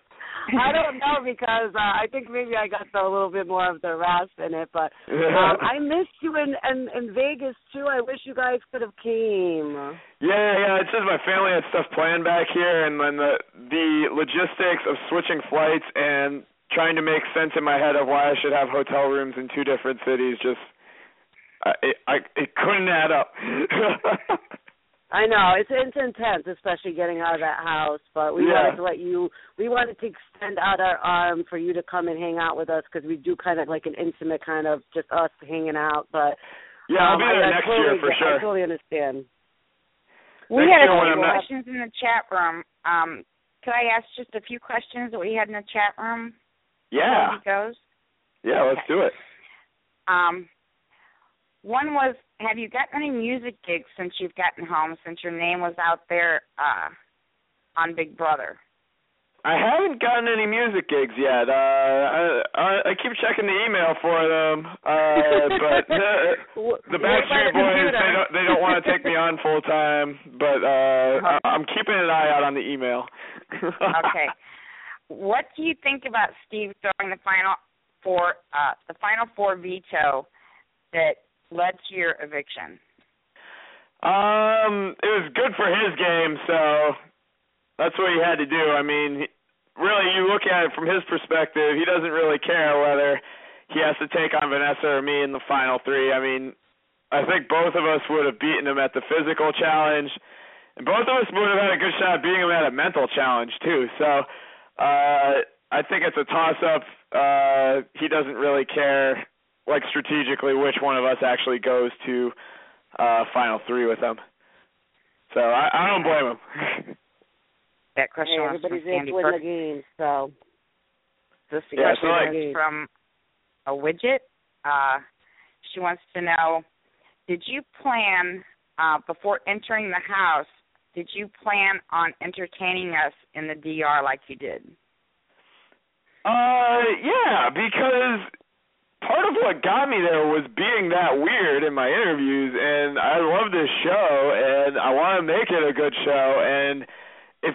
[SPEAKER 8] I don't know because uh, I think maybe I got the, a little bit more of the rasp in it, but <laughs> um, I missed you in, in in Vegas too. I wish you guys could have came.
[SPEAKER 4] Yeah, yeah. It's just my family had stuff planned back here, and then the the logistics of switching flights and trying to make sense in my head of why I should have hotel rooms in two different cities just I it, I it couldn't add up. <laughs>
[SPEAKER 8] I know it's it's intense, especially getting out of that house. But we
[SPEAKER 4] Yeah.
[SPEAKER 8] wanted to let you, we wanted to extend out our arm for you to come and hang out with us because we do kind of like an intimate kind of just us hanging out. But
[SPEAKER 4] Yeah, I'll
[SPEAKER 8] um,
[SPEAKER 4] be there
[SPEAKER 8] I
[SPEAKER 4] next
[SPEAKER 8] totally
[SPEAKER 4] year for sure.
[SPEAKER 8] I totally understand.
[SPEAKER 6] We
[SPEAKER 4] Next
[SPEAKER 6] had a few
[SPEAKER 4] I'm not-
[SPEAKER 6] questions in the chat room. Um, could I ask just a few questions that we had in the chat room?
[SPEAKER 4] yeah.
[SPEAKER 6] As goes.
[SPEAKER 4] Yeah, let's do it.
[SPEAKER 6] Um, one was, have you gotten any music gigs since you've gotten home? Since your name was out there uh, on Big Brother.
[SPEAKER 4] I haven't gotten any music gigs yet. Uh, I, I I keep checking the email for them, uh, <laughs> but uh, the Backstreet Boys they don't they don't want to <laughs> take me on full time. But uh, I, I'm keeping an eye out on the email. <laughs>
[SPEAKER 6] okay. What do you think about Steve throwing the final four, uh, the final four veto that led to your eviction?
[SPEAKER 4] Um, it was good for his game, so that's what he had to do. I mean, really, you look at it from his perspective, he doesn't really care whether he has to take on Vanessa or me in the final three. I mean, I think both of us would have beaten him at the physical challenge, and both of us would have had a good shot at beating him at a mental challenge too. So, uh, I think it's a toss-up. Uh, he doesn't really care, like strategically, which one of us actually goes to uh final three with them. So I, I don't blame him. <laughs>
[SPEAKER 6] That question
[SPEAKER 8] Hey,
[SPEAKER 6] was from
[SPEAKER 8] everybody's in
[SPEAKER 6] Sandy
[SPEAKER 8] to win game, so
[SPEAKER 6] This
[SPEAKER 4] Yeah,
[SPEAKER 6] question
[SPEAKER 4] so like-
[SPEAKER 6] is from a widget. Uh, she wants to know: Did you plan uh, before entering the house? Did you plan on entertaining us in the DR like you did?
[SPEAKER 4] Uh, yeah, because part of what got me there was being that weird in my interviews, and I love this show, and I want to make it a good show. And if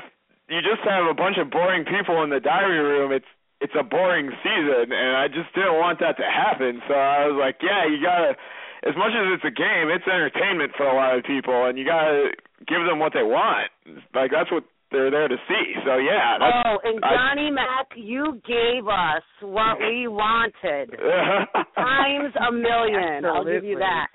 [SPEAKER 4] you just have a bunch of boring people in the diary room, it's it's a boring season, and I just didn't want that to happen. So I was like, yeah, you gotta. As much as it's a game, it's entertainment for a lot of people, and you gotta give them what they want. Like that's what they're there to see. So yeah, that's,
[SPEAKER 8] oh, and
[SPEAKER 4] I-
[SPEAKER 8] Johnny Mac, you gave us what we wanted <laughs> times a million. I'll give you that.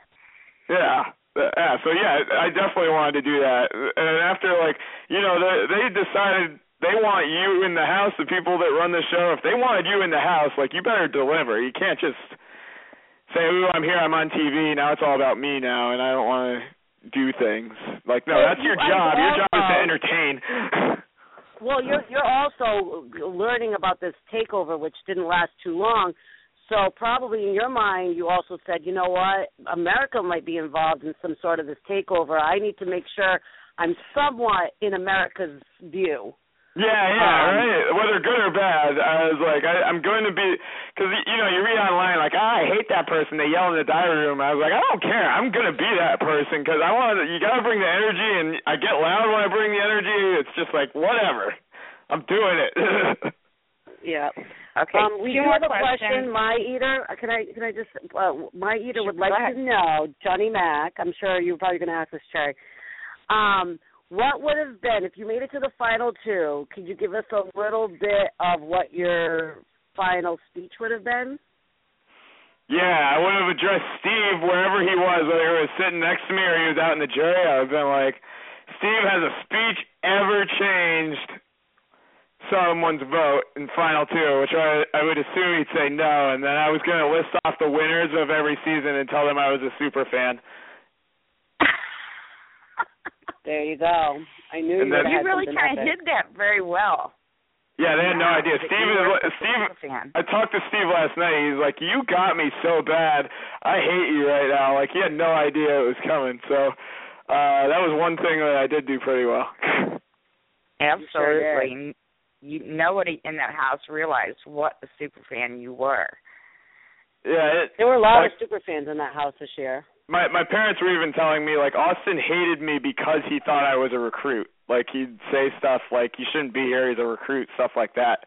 [SPEAKER 4] Yeah. Uh, yeah, so yeah, I definitely wanted to do that. And after like, you know, they they decided they want you in the house, the people that run the show, if they wanted you in the house, like you better deliver. You can't just say, "Ooh, I'm here, I'm on TV, now it's all about me now and I don't want to do things." Like, no,
[SPEAKER 8] uh,
[SPEAKER 4] that's your job. Your job is to entertain. <laughs>
[SPEAKER 8] Well, you're you're also learning about this takeover, which didn't last too long. So probably in your mind, you also said, you know what, America might be involved in some sort of this takeover. I need to make sure I'm somewhat in America's view.
[SPEAKER 4] Yeah, yeah,
[SPEAKER 8] Um,
[SPEAKER 4] right. Whether good or bad, I was like, I, I'm going to be, because you know, you read online like, ah, I hate that person. They yell in the diary room. I was like, I don't care. I'm going to be that person because I want. To you got to bring the energy, and I get loud when I bring the energy. It's just like whatever. I'm doing it. <laughs>
[SPEAKER 8] Yeah.
[SPEAKER 6] Okay.
[SPEAKER 8] Um, we
[SPEAKER 6] two
[SPEAKER 8] do
[SPEAKER 6] more
[SPEAKER 8] have a
[SPEAKER 6] questions.
[SPEAKER 8] question. My eater, can I can I just? Uh, my eater would like
[SPEAKER 6] ahead.
[SPEAKER 8] to know, Johnny Mac. I'm sure you're probably going to ask this, Cherry. Um, what would have been if you made it to the final two? Could you give us a little bit of what your final speech would have been?
[SPEAKER 4] Yeah, I would have addressed Steve wherever he was, whether he was sitting next to me or he was out in the jury. I would have been like, Steve, has a speech ever changed someone's vote in final two? Which I, I would assume he'd say no. And then I was going to list off the winners of every season and tell them I was a super fan.
[SPEAKER 8] There you go. I knew
[SPEAKER 4] And
[SPEAKER 8] you
[SPEAKER 4] then-
[SPEAKER 6] You
[SPEAKER 8] have
[SPEAKER 6] really kind of did that very well.
[SPEAKER 4] Yeah, they had no idea.
[SPEAKER 6] that
[SPEAKER 4] Steve
[SPEAKER 6] you
[SPEAKER 4] is Steve. I talked to Steve last night. He's like, "You got me so bad. I hate you right now." Like he had no idea it was coming. So uh that was one thing that I did do pretty well. <laughs>
[SPEAKER 6] Absolutely. You nobody in that house realized what a super fan you were.
[SPEAKER 4] yeah, it,
[SPEAKER 8] There were a lot
[SPEAKER 4] like,
[SPEAKER 8] of super fans in that house this year.
[SPEAKER 4] My my parents were even telling me like Austin hated me because he thought I was a recruit. Like he'd say stuff like you shouldn't be here, he's a recruit, stuff like that.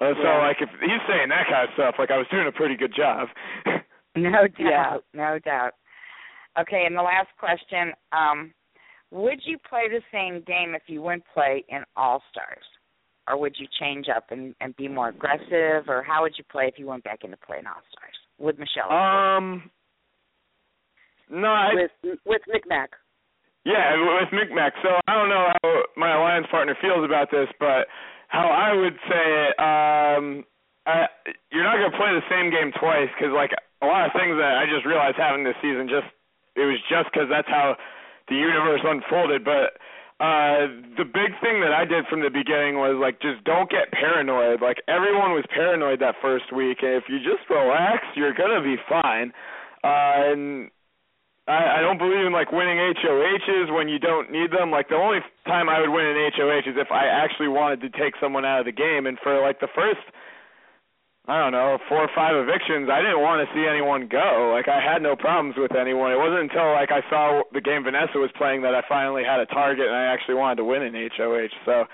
[SPEAKER 4] Uh, so
[SPEAKER 6] Yeah.
[SPEAKER 4] like if he's saying that kind of stuff, like I was doing a pretty good job. <laughs>
[SPEAKER 6] No doubt.
[SPEAKER 8] Yeah.
[SPEAKER 6] No doubt. Okay, and the last question, um, would you play the same game if you wouldn't play in All Stars? Or would you change up and, and be more aggressive or how would you play if you went back into play in All Stars? With Michelle.
[SPEAKER 4] um no, I
[SPEAKER 8] with with McMac.
[SPEAKER 4] Yeah, with Micmac. So I don't know how my alliance partner feels about this, but how I would say it, um, I, you're not going to play the same game twice because like a lot of things that I just realized happened this season, just it was just because that's how the universe unfolded. But uh, the big thing that I did from the beginning was like just don't get paranoid. Like everyone was paranoid that first week, and if you just relax, you're gonna be fine. Uh, and I, I don't believe in like winning HOHs when you don't need them. Like the only time I would win an HOH is if I actually wanted to take someone out of the game. And for like the first, I don't know, four or five evictions, I didn't want to see anyone go. Like I had no problems with anyone. It wasn't until like I saw the game Vanessa was playing that I finally had a target and I actually wanted to win an HOH. So,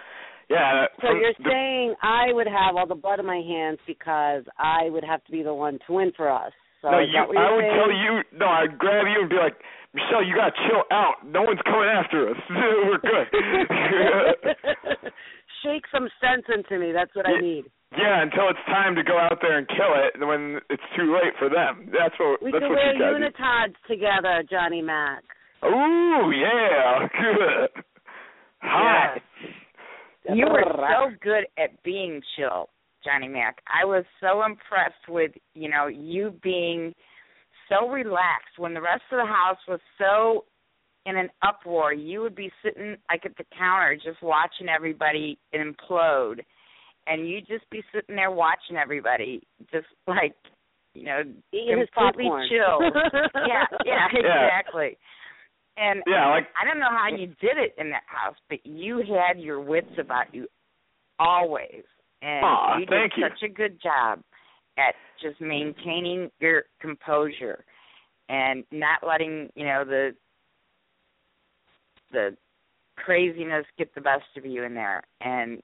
[SPEAKER 4] yeah. Uh,
[SPEAKER 8] so you're
[SPEAKER 4] the-
[SPEAKER 8] saying I would have all the blood in my hands because I would have to be the one to win for us. So
[SPEAKER 4] no, you.
[SPEAKER 8] what
[SPEAKER 4] I
[SPEAKER 8] you're
[SPEAKER 4] would
[SPEAKER 8] saying?
[SPEAKER 4] tell you. No, I'd grab you and be like, Michelle, you gotta chill out. No one's coming after us. <laughs> We're good. <laughs> <laughs>
[SPEAKER 8] Shake some sense into me. That's what I need.
[SPEAKER 4] yeah, until it's time to go out there and kill it, and when it's too late for them. That's what.
[SPEAKER 8] We
[SPEAKER 4] that's
[SPEAKER 8] can
[SPEAKER 4] what
[SPEAKER 8] wear
[SPEAKER 4] you gotta do.
[SPEAKER 8] together, Johnny Mac.
[SPEAKER 4] Ooh, yeah, good. Hot.
[SPEAKER 6] You were so good at being chill, Johnny Mac. I was so impressed with, you know, you being so relaxed when the rest of the house was so in an uproar. You would be sitting like at the counter just watching everybody implode and you'd just be sitting there watching everybody just like, you know,
[SPEAKER 8] Eating his
[SPEAKER 6] completely chill. <laughs> yeah, yeah,
[SPEAKER 4] Yeah.
[SPEAKER 6] exactly. And
[SPEAKER 4] Yeah, um, like-
[SPEAKER 6] I don't know how you did it in that house, but you had your wits about you always, and
[SPEAKER 4] Aw,
[SPEAKER 6] you did
[SPEAKER 4] you.
[SPEAKER 6] such a good job at just maintaining your composure and not letting you know the the craziness get the best of you in there. And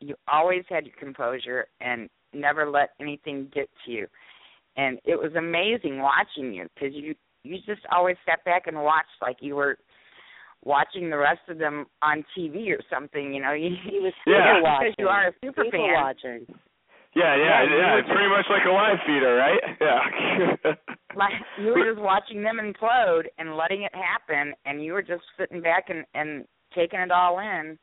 [SPEAKER 6] you always had your composure and never let anything get to you. And it was amazing watching you because you you just always sat back and watched like you were watching the rest of them on TV or something. You know, <laughs> you,
[SPEAKER 8] He was
[SPEAKER 4] Yeah.
[SPEAKER 6] because you are a super
[SPEAKER 8] People
[SPEAKER 6] fan.
[SPEAKER 8] watching.
[SPEAKER 4] Yeah, yeah,
[SPEAKER 6] Yeah,
[SPEAKER 4] yeah. It's pretty much like a live feeder, right? <laughs> Yeah. <laughs>
[SPEAKER 6] Like you were just watching them implode and letting it happen, and you were just sitting back and and taking it all in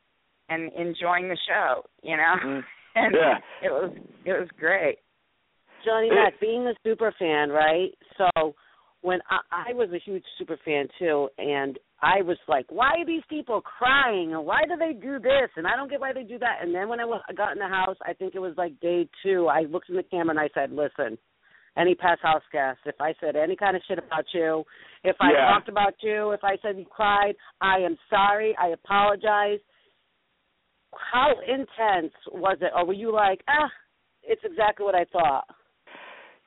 [SPEAKER 6] and enjoying the show. You know,
[SPEAKER 4] Mm.
[SPEAKER 6] and
[SPEAKER 4] Yeah.
[SPEAKER 6] it was it was great.
[SPEAKER 8] Johnny
[SPEAKER 4] It-
[SPEAKER 8] Mac, being a super fan, right? So when I, I was a huge super fan too, and I was like, why are these people crying? And why do they do this? And I don't get why they do that. And then when I got in the house, I think it was like day two, I looked in the camera and I said, listen, any past house guest, if I said any kind of shit about you, if I
[SPEAKER 4] Yeah.
[SPEAKER 8] talked about you, if I said you cried, I am sorry. I apologize. How intense was it? Or were you like, ah, it's exactly what I thought?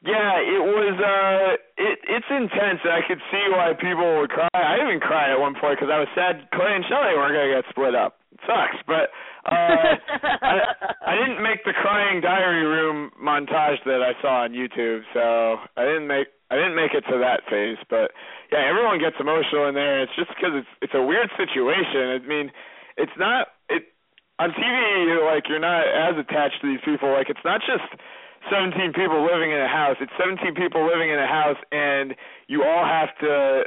[SPEAKER 4] Yeah, it was. uh It it's intense. I could see why people would cry. I even cried at one point because I was sad Clay and Shelli weren't gonna get split up. It sucks, but uh I, I didn't make the crying diary room montage that I saw on YouTube, so I didn't make I didn't make it to that phase. But yeah, everyone gets emotional in there. It's just because it's it's a weird situation. I mean, it's not it on TV. Like you're not as attached to these people. Like it's not just 17 people living in a house. It's 17 people living in a house, and you all have to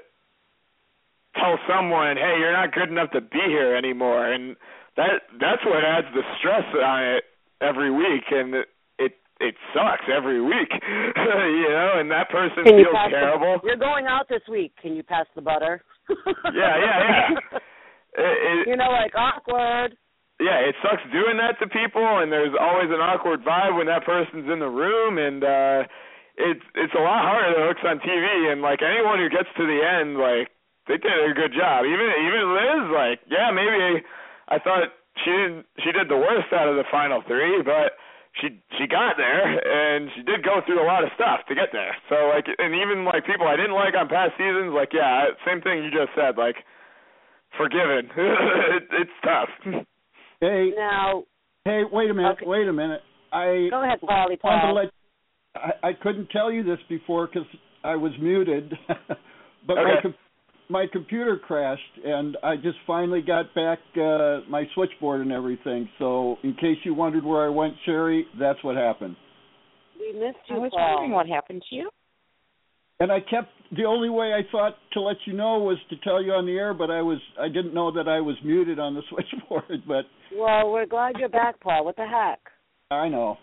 [SPEAKER 4] tell someone, "Hey, you're not good enough to be here anymore." And that that's what adds the stress on it every week, and it it, sucks every week, <laughs> you know. And that person
[SPEAKER 8] Can
[SPEAKER 4] feels
[SPEAKER 8] pass the-
[SPEAKER 4] terrible.
[SPEAKER 8] you're going out this week. Can you pass the butter?
[SPEAKER 4] Yeah, yeah, yeah. <laughs> It, it,
[SPEAKER 8] you know, like awkward.
[SPEAKER 4] Yeah, it sucks doing that to people, and there's always an awkward vibe when that person's in the room, and uh it's it's a lot harder than it looks on TV. And like anyone who gets to the end, like they did a good job. Even even Liz, like yeah, maybe I thought she didn't she did the worst out of the final three, but she she got there and she did go through a lot of stuff to get there. So like and even like people I didn't like on past seasons, like yeah, same thing you just said, like forgiven. <laughs> it, it's tough. <laughs>
[SPEAKER 7] Hey,
[SPEAKER 8] now,
[SPEAKER 7] hey, wait a minute, wait a minute. I
[SPEAKER 8] go ahead, Polly. Paul.
[SPEAKER 7] I, I couldn't tell you this before because I was muted, <laughs> but my com- my computer crashed and I just finally got back uh my switchboard and everything. So in case you wondered where I went, Sherry, that's what happened.
[SPEAKER 8] We missed you,
[SPEAKER 6] I was
[SPEAKER 8] Paul.
[SPEAKER 6] wondering what happened to you.
[SPEAKER 7] And I kept the only way I thought to let you know was to tell you on the air, but I was I didn't know that I was muted on the <laughs> switchboard. But
[SPEAKER 8] Well, we're glad you're back, Paul. What the heck?
[SPEAKER 7] I know.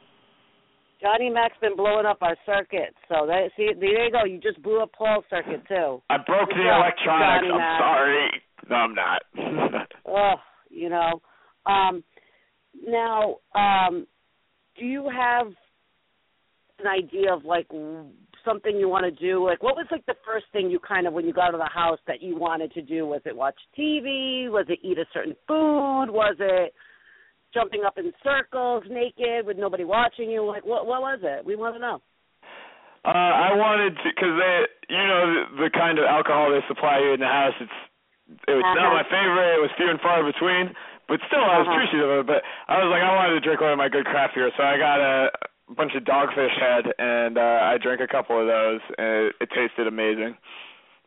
[SPEAKER 8] Johnny Mac's been blowing up our circuit, so that see there you go. You just blew up Paul's circuit too.
[SPEAKER 4] I broke
[SPEAKER 8] Good
[SPEAKER 4] the
[SPEAKER 8] job,
[SPEAKER 4] electronics.
[SPEAKER 8] Johnny
[SPEAKER 4] I'm
[SPEAKER 8] Mac.
[SPEAKER 4] sorry. No, I'm not. <laughs>
[SPEAKER 8] Ugh, you know. Um now, um do you have an idea of like w- something you want to do? Like what was like the first thing you kind of when you got out of the house that you wanted to do? Was it watch TV? Was it eat a certain food? Was it jumping up in circles naked with nobody watching you? Like what what was it? We want to know.
[SPEAKER 4] Uh, I wanted to, because they, you know, the, the kind of alcohol they supply you in the house. It's, it was not
[SPEAKER 8] Uh-huh.
[SPEAKER 4] my favorite. It was few and far between, but still, I was
[SPEAKER 8] Uh-huh.
[SPEAKER 4] appreciative of it. But I was like, I wanted to drink one of my good craft beers, so I got a bunch of Dogfish Head, and uh, I drank a couple of those, and it, it tasted amazing.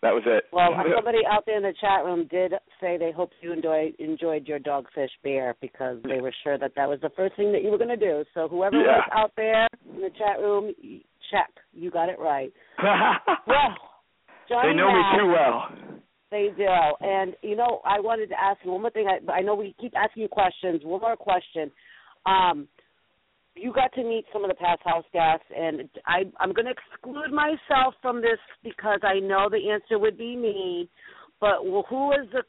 [SPEAKER 4] That was it.
[SPEAKER 8] Well, <laughs> somebody out there in the chat room did say they hoped you enjoy, enjoyed your dogfish beer because they were sure that that was the first thing that you were going to do. So whoever
[SPEAKER 4] Yeah.
[SPEAKER 8] was out there in the chat room, check. You got it right. <laughs> well, Johnny
[SPEAKER 4] they know me too well.
[SPEAKER 8] They do. And, you know, I wanted to ask you one more thing. I, I know we keep asking you questions. One more question. Um, you got to meet some of the past house guests, and I, I'm going to exclude myself from this because I know the answer would be me. But who was the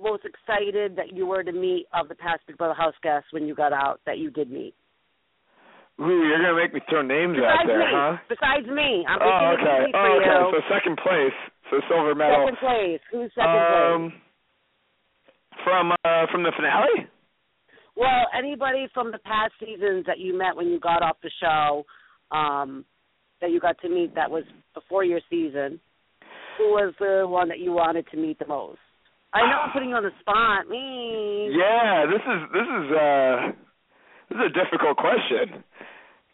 [SPEAKER 8] most excited that you were to meet of the past Big Brother house guests when you got out that you did meet?
[SPEAKER 4] Ooh, you're gonna make me throw names out
[SPEAKER 8] Besides
[SPEAKER 4] there,
[SPEAKER 8] me.
[SPEAKER 4] huh?
[SPEAKER 8] Besides me. I'm
[SPEAKER 4] oh, okay.
[SPEAKER 8] for
[SPEAKER 4] oh, okay.
[SPEAKER 8] you.
[SPEAKER 4] So second place. So silver medal.
[SPEAKER 8] Second place. Who's second place?
[SPEAKER 4] um, from uh, from the finale.
[SPEAKER 8] Well, anybody from the past seasons that you met when you got off the show, um, that you got to meet that was before your season, who was the one that you wanted to meet the most? I know I'm putting you on the spot. Me.
[SPEAKER 4] Yeah, this is this is uh this is a difficult question.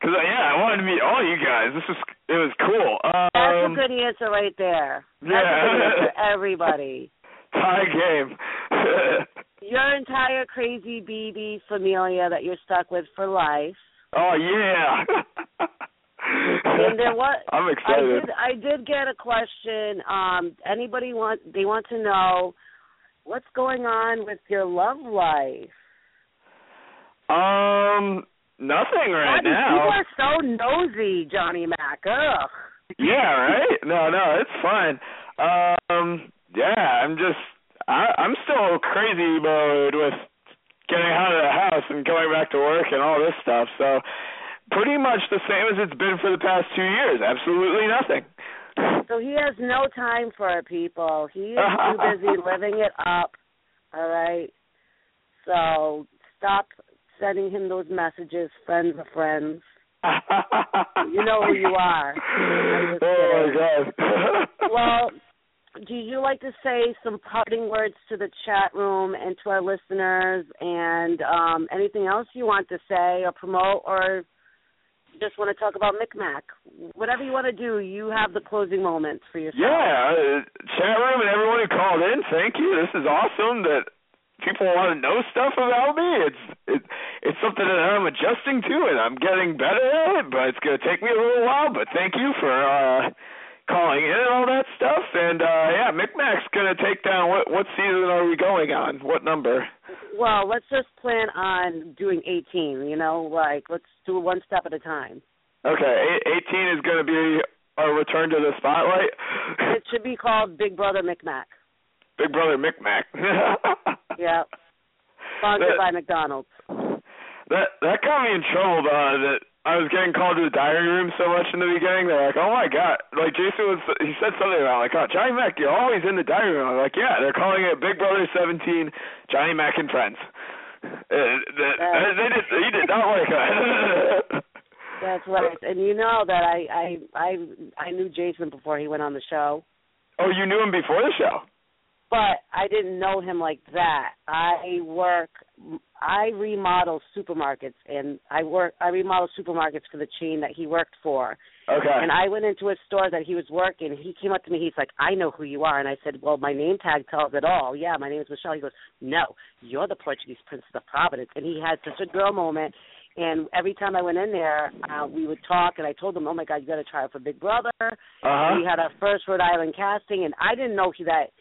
[SPEAKER 4] Cause uh, yeah, I wanted to meet all you guys. This was it was cool.
[SPEAKER 8] That's
[SPEAKER 4] Um,
[SPEAKER 8] a good answer right there. That's
[SPEAKER 4] yeah.
[SPEAKER 8] a good answer. <laughs> Everybody.
[SPEAKER 4] tie game. <laughs>
[SPEAKER 8] Your entire crazy BB familia that you're stuck with for life.
[SPEAKER 4] oh yeah.
[SPEAKER 8] And then what? <laughs>
[SPEAKER 4] I'm
[SPEAKER 8] I
[SPEAKER 4] excited.
[SPEAKER 8] did. I did get a question. Um, anybody want? They want to know what's going on with your love life.
[SPEAKER 4] Um, nothing right
[SPEAKER 8] God,
[SPEAKER 4] now.
[SPEAKER 8] People are so nosy, Johnny Mac. Ugh.
[SPEAKER 4] Yeah, right? No, no, it's fine. Um, yeah, I'm just I, I'm still crazy mode with getting out of the house and going back to work and all this stuff. So pretty much the same as it's been for the past two years. Absolutely nothing.
[SPEAKER 8] So he has no time for it, people. He is <laughs> too busy living it up. All right. So stop sending him those messages, friends of friends. <laughs> you know who you are.
[SPEAKER 4] Oh
[SPEAKER 8] kidding.
[SPEAKER 4] my god.
[SPEAKER 8] well, do you like to say some parting words to the chat room and to our listeners and um anything else you want to say or promote or just want to talk about Micmac? Whatever you want to do, you have the closing moments for yourself.
[SPEAKER 4] Yeah, uh, chat room and everyone who called in, thank you. This is awesome that people want to know stuff about me. It's it, it's something that I'm adjusting to, and I'm getting better at it. But it's gonna take me a little while. But thank you for uh calling in and all that stuff. And uh yeah, Micmac's gonna take down. What what season are we going on? What number?
[SPEAKER 8] Well, let's just plan on doing 18, you know, like let's do it one step at a time.
[SPEAKER 4] Okay, 18 is gonna be a return to the spotlight.
[SPEAKER 8] It should be called Big Brother Micmac.
[SPEAKER 4] Big Brother Micmac. <laughs>
[SPEAKER 8] Yeah. Sponsored
[SPEAKER 4] That-
[SPEAKER 8] by McDonald's.
[SPEAKER 4] That that got me in trouble. Uh, that I was getting called to the diary room so much in the beginning. They're like, "Oh my god!" Like Jason was, he said something about like, "Oh, Johnny Mac, you're always in the diary room." I'm like, "Yeah." They're calling it Big Brother 17, Johnny Mac and Friends. Uh, that, they did, he did not like that. <laughs> <laughs>
[SPEAKER 8] That's right. And you know that I I I I knew Jason before he went on the show,
[SPEAKER 4] oh, you knew him before the show.
[SPEAKER 8] But I didn't know him like that. I work I remodel supermarkets and I work I remodel supermarkets for the chain that he worked for.
[SPEAKER 4] Okay.
[SPEAKER 8] And I went into a store that he was working. He came up to me. He's like, "I know who you are." And I said, "Well, my name tag tells it all. Yeah, my name is Michelle." He goes, "No, you're the Portuguese Princess of Providence." And he had such a girl moment. And every time I went in there, uh, we would talk, and I told him, "Oh my God, you got to try out for Big Brother."
[SPEAKER 4] Uh-huh.
[SPEAKER 8] We had our first Rhode Island casting, and I didn't know he that.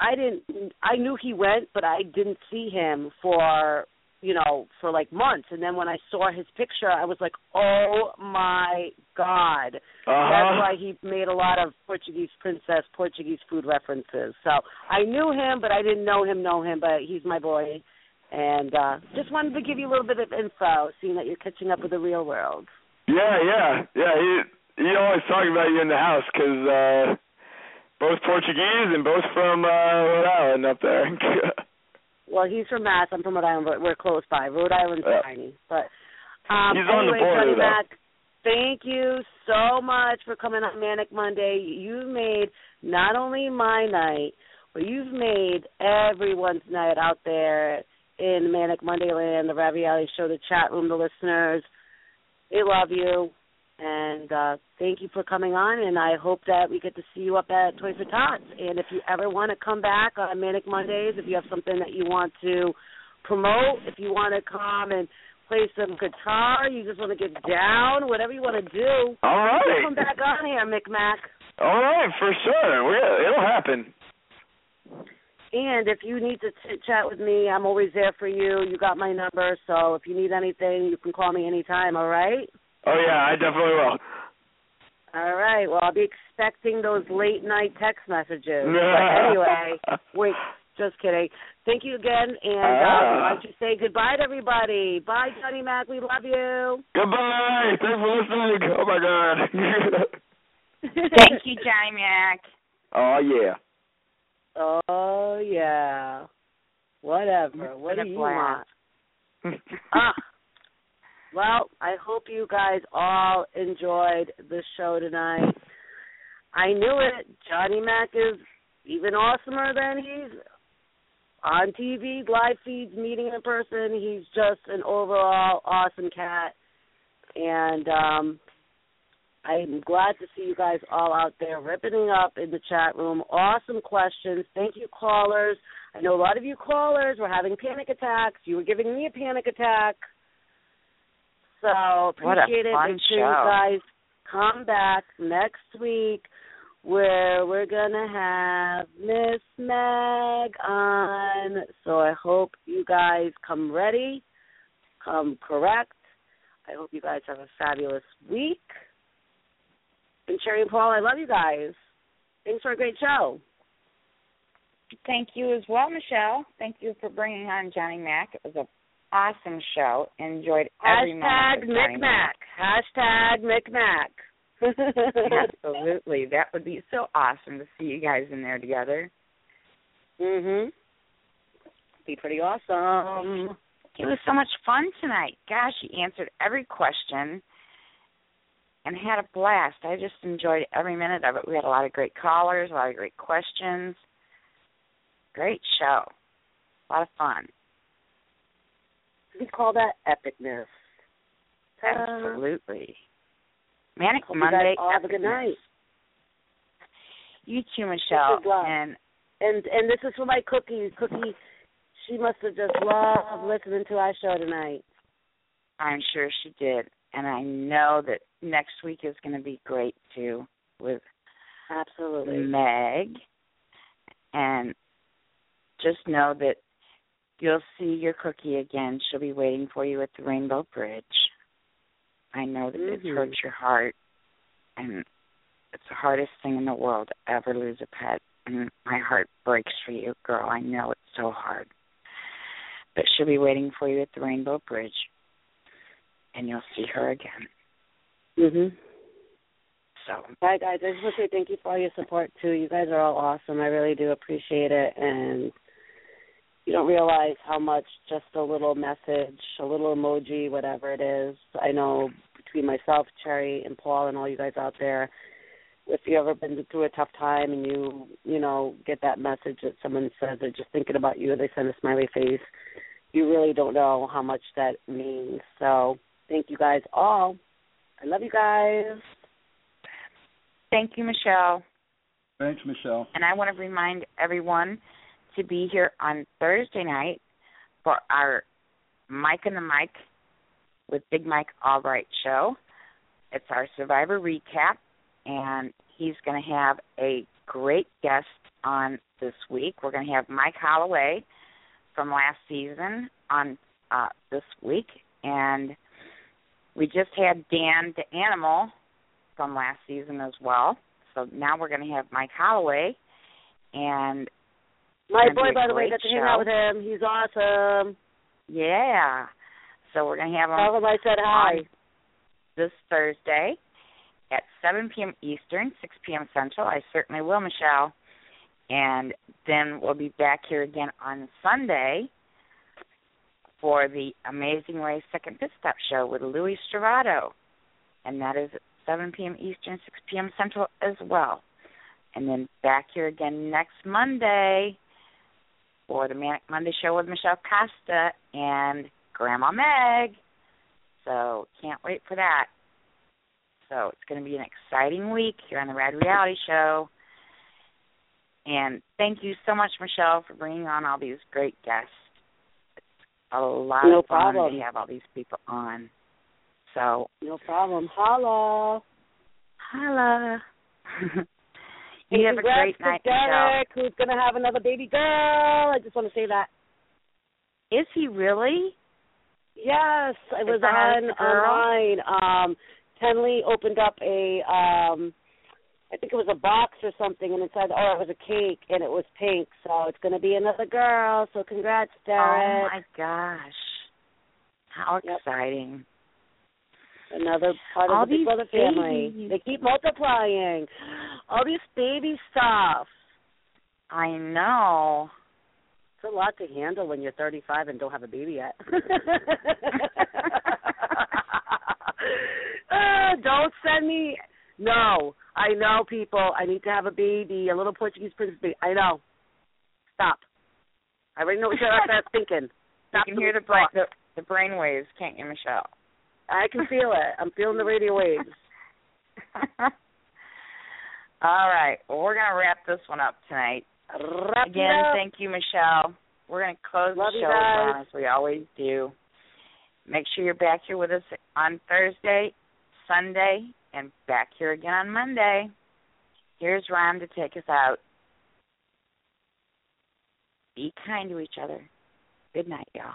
[SPEAKER 8] I didn't. I knew he went, but I didn't see him for you know for like months. And then when I saw his picture, I was like, "Oh my God!"
[SPEAKER 4] Uh-huh.
[SPEAKER 8] That's why he made a lot of Portuguese princess, Portuguese food references. So I knew him, but I didn't know him, know him. But he's my boy, and uh just wanted to give you a little bit of info, seeing that you're catching up with the real world.
[SPEAKER 4] Yeah, yeah, yeah. He he always talking about you in the house 'cause uh, both Portuguese and both from uh, Rhode Island up there. <laughs>
[SPEAKER 8] Well, he's from Mass. I'm from Rhode Island, but we're close by. Rhode Island's
[SPEAKER 4] Yeah.
[SPEAKER 8] tiny, but um,
[SPEAKER 4] He's on the
[SPEAKER 8] anyway,
[SPEAKER 4] border,
[SPEAKER 8] Johnny
[SPEAKER 4] though.
[SPEAKER 8] Mac, thank you so much for coming on Manic Monday. You've made not only my night, but you've made everyone's night out there in Manic Monday Land, the Ravioli Show, the chat room, the listeners. They love you. And uh thank you for coming on and I hope that we get to see you up at Toys for Tots. And if you ever want to come back on Manic Mondays, if you have something that you want to promote, if you want to come and play some guitar, you just want to get down, whatever you want to do.
[SPEAKER 4] All right.
[SPEAKER 8] Come back on here, Micmac.
[SPEAKER 4] All right, for sure. we it'll happen.
[SPEAKER 8] And if you need to chit chat with me, I'm always there for you. You got my number, so if you need anything, you can call me anytime, all right?
[SPEAKER 4] Oh yeah, I definitely will.
[SPEAKER 8] All right. Well, I'll be expecting those late night text messages. <laughs> but anyway, wait, just kidding. Thank you again, and uh, why don't you say goodbye to everybody? Bye, Johnny Mac. We love you.
[SPEAKER 4] Goodbye. Thanks for listening. Oh my god. <laughs>
[SPEAKER 11] Thank you, Johnny Mac.
[SPEAKER 4] oh yeah.
[SPEAKER 8] Oh yeah. Whatever. What do you want? ah. Well, I hope you guys all enjoyed the show tonight. I knew it. Johnny Mac is even awesomer than he's on TV, live feeds, meeting in person. He's just an overall awesome cat. And um I'm glad to see you guys all out there ripping up in the chat room. Awesome questions. Thank you, callers. I know a lot of you callers were having panic attacks. You were giving me a panic attack. So appreciate it.
[SPEAKER 11] fun
[SPEAKER 8] Make sure
[SPEAKER 11] show.
[SPEAKER 8] you guys come back next week where we're gonna have Miss Meg on. So I hope you guys come ready, come correct. I hope you guys have a fabulous week. And Sherry and Paul, I love you guys. Thanks for a great show.
[SPEAKER 6] Thank you as well, Michelle. Thank you for bringing on Johnny Mac. It was an awesome show. Enjoyed every
[SPEAKER 8] Hashtag
[SPEAKER 6] moment of Johnny Mac.
[SPEAKER 8] Micmac. Hashtag Micmac. <laughs>
[SPEAKER 6] Absolutely. That would be so awesome to see you guys in there together.
[SPEAKER 8] mhm. Be pretty awesome.
[SPEAKER 6] It was so much fun tonight. Gosh, you answered every question and had a blast. I just enjoyed every minute of it. We had a lot of great callers, a lot of great questions. Great show. A lot of fun.
[SPEAKER 8] We call that epicness.
[SPEAKER 6] Absolutely. Um,
[SPEAKER 8] Manic you guys
[SPEAKER 6] Monday.
[SPEAKER 8] all have a good night.
[SPEAKER 6] You too, Michelle. And
[SPEAKER 8] And and this is for my cookie. Cookie, she must have just loved listening to our show tonight.
[SPEAKER 6] I'm sure she did. And I know that next week is going to be great too with
[SPEAKER 8] Absolutely.
[SPEAKER 6] Meg. And just know that you'll see your cookie again. She'll be waiting for you at the Rainbow Bridge. I know that it
[SPEAKER 8] Mhm.
[SPEAKER 6] hurts your heart, and it's the hardest thing in the world to ever lose a pet. And my heart breaks for you, girl. I know it's so hard. But she'll be waiting for you at the Rainbow Bridge, and you'll see her again.
[SPEAKER 8] Mhm.
[SPEAKER 6] So,
[SPEAKER 8] Bye, guys. I just want to say thank you for all your support too. You guys are all awesome. I really do appreciate it, and you don't realize how much just a little message, a little emoji, whatever it is. I know between myself, Cherry, and Paul, and all you guys out there, if you ever been through a tough time and you, you know, get that message that someone says they're just thinking about you, and they send a smiley face. You really don't know how much that means. So thank you guys all. I love you guys.
[SPEAKER 6] thank you, Michelle.
[SPEAKER 7] Thanks, Michelle.
[SPEAKER 6] And I want to remind everyone to be here on Thursday night for our Mike and the Mike with Big Mike Albright show. It's our Survivor recap, and he's going to have a great guest on this week. We're going to have Mike Holloway from last season on uh, this week, and we just had Dan the Animal from last season as well. So now we're going to have Mike Holloway, and
[SPEAKER 8] My boy, by the way, got to hang out with him. He's awesome.
[SPEAKER 6] yeah. So we're going to have him
[SPEAKER 8] Tell him I said hi.
[SPEAKER 6] this Thursday at 7 p.m. Eastern, 6 p.m. Central. I certainly will, Michelle. And then we'll be back here again on Sunday for the Amazing Race Second Pit Stop Show with Louis Stravato. And that is at 7 p.m. Eastern, 6 p.m. Central as well. And then back here again next Monday for the Manic Monday Show with Michelle Costa and Grandma Meg. So can't wait for that. So it's going to be an exciting week here on the Rad Reality Show. And thank you so much, Michelle, for bringing on all these great guests. It's a lot
[SPEAKER 8] No
[SPEAKER 6] of fun
[SPEAKER 8] problem.
[SPEAKER 6] to have all these people on. So
[SPEAKER 8] No problem. Holla.
[SPEAKER 6] holla. <laughs>
[SPEAKER 8] And
[SPEAKER 6] you have a
[SPEAKER 8] congrats
[SPEAKER 6] great
[SPEAKER 8] to
[SPEAKER 6] night, Michelle.
[SPEAKER 8] Derrick, who's going to have another baby girl. I just want to say that.
[SPEAKER 6] Is he really?
[SPEAKER 8] Yes, I was on online. Um Tenley opened up a um I think it was a box or something and inside oh it was a cake and it was pink, so it's gonna be another girl. So congrats,
[SPEAKER 6] Derrick.
[SPEAKER 8] Oh
[SPEAKER 6] my gosh. How
[SPEAKER 8] Yep.
[SPEAKER 6] exciting.
[SPEAKER 8] Another part
[SPEAKER 6] All
[SPEAKER 8] of the Big Brother family. They keep multiplying. All these baby stuff.
[SPEAKER 6] I know.
[SPEAKER 8] It's a lot to handle when you're 35 and don't have a baby yet. uh, <laughs> don't send me. No, I know people. I need to have a baby, a little Portuguese princess baby. I know. Stop. I already know what you're thinking. <laughs>
[SPEAKER 6] You
[SPEAKER 8] Stop
[SPEAKER 6] can hear the brain the, the brain waves, can't you, Michelle?
[SPEAKER 8] I can feel it. I'm feeling the radio waves. <laughs>
[SPEAKER 6] All right. Well, we're going to wrap this one up tonight.
[SPEAKER 8] Wrap
[SPEAKER 6] Again, thank you, Michelle. We're going to close
[SPEAKER 8] Love
[SPEAKER 6] the show down as we always do. Make sure you're back here with us on Thursday, Sunday, and back here again on Monday. Here's Ron to take us out. Be kind to each other. Good night, y'all.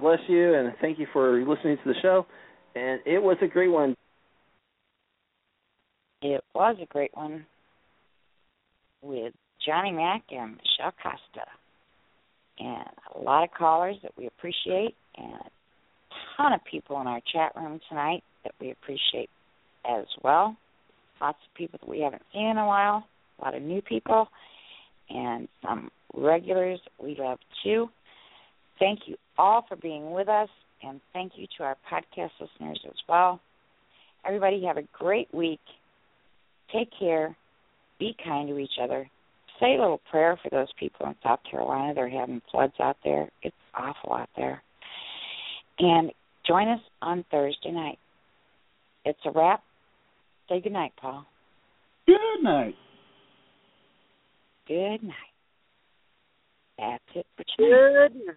[SPEAKER 5] Bless you, and thank you for listening to the show. And it was a great one.
[SPEAKER 6] It was a great one with Johnny Mac and Michelle Costa. And a lot of callers that we appreciate, and a ton of people in our chat room tonight that we appreciate as well. Lots of people that we haven't seen in a while, a lot of new people, and some regulars we love too. Thank you all for being with us, and thank you to our podcast listeners as well. Everybody have a great week. Take care. Be kind to each other. Say a little prayer for those people in South Carolina. They're having floods out there. It's awful out there. And join us on Thursday night. It's a wrap. Say good night, Paul.
[SPEAKER 7] Good night.
[SPEAKER 6] Good night. That's it for tonight.
[SPEAKER 10] Good night.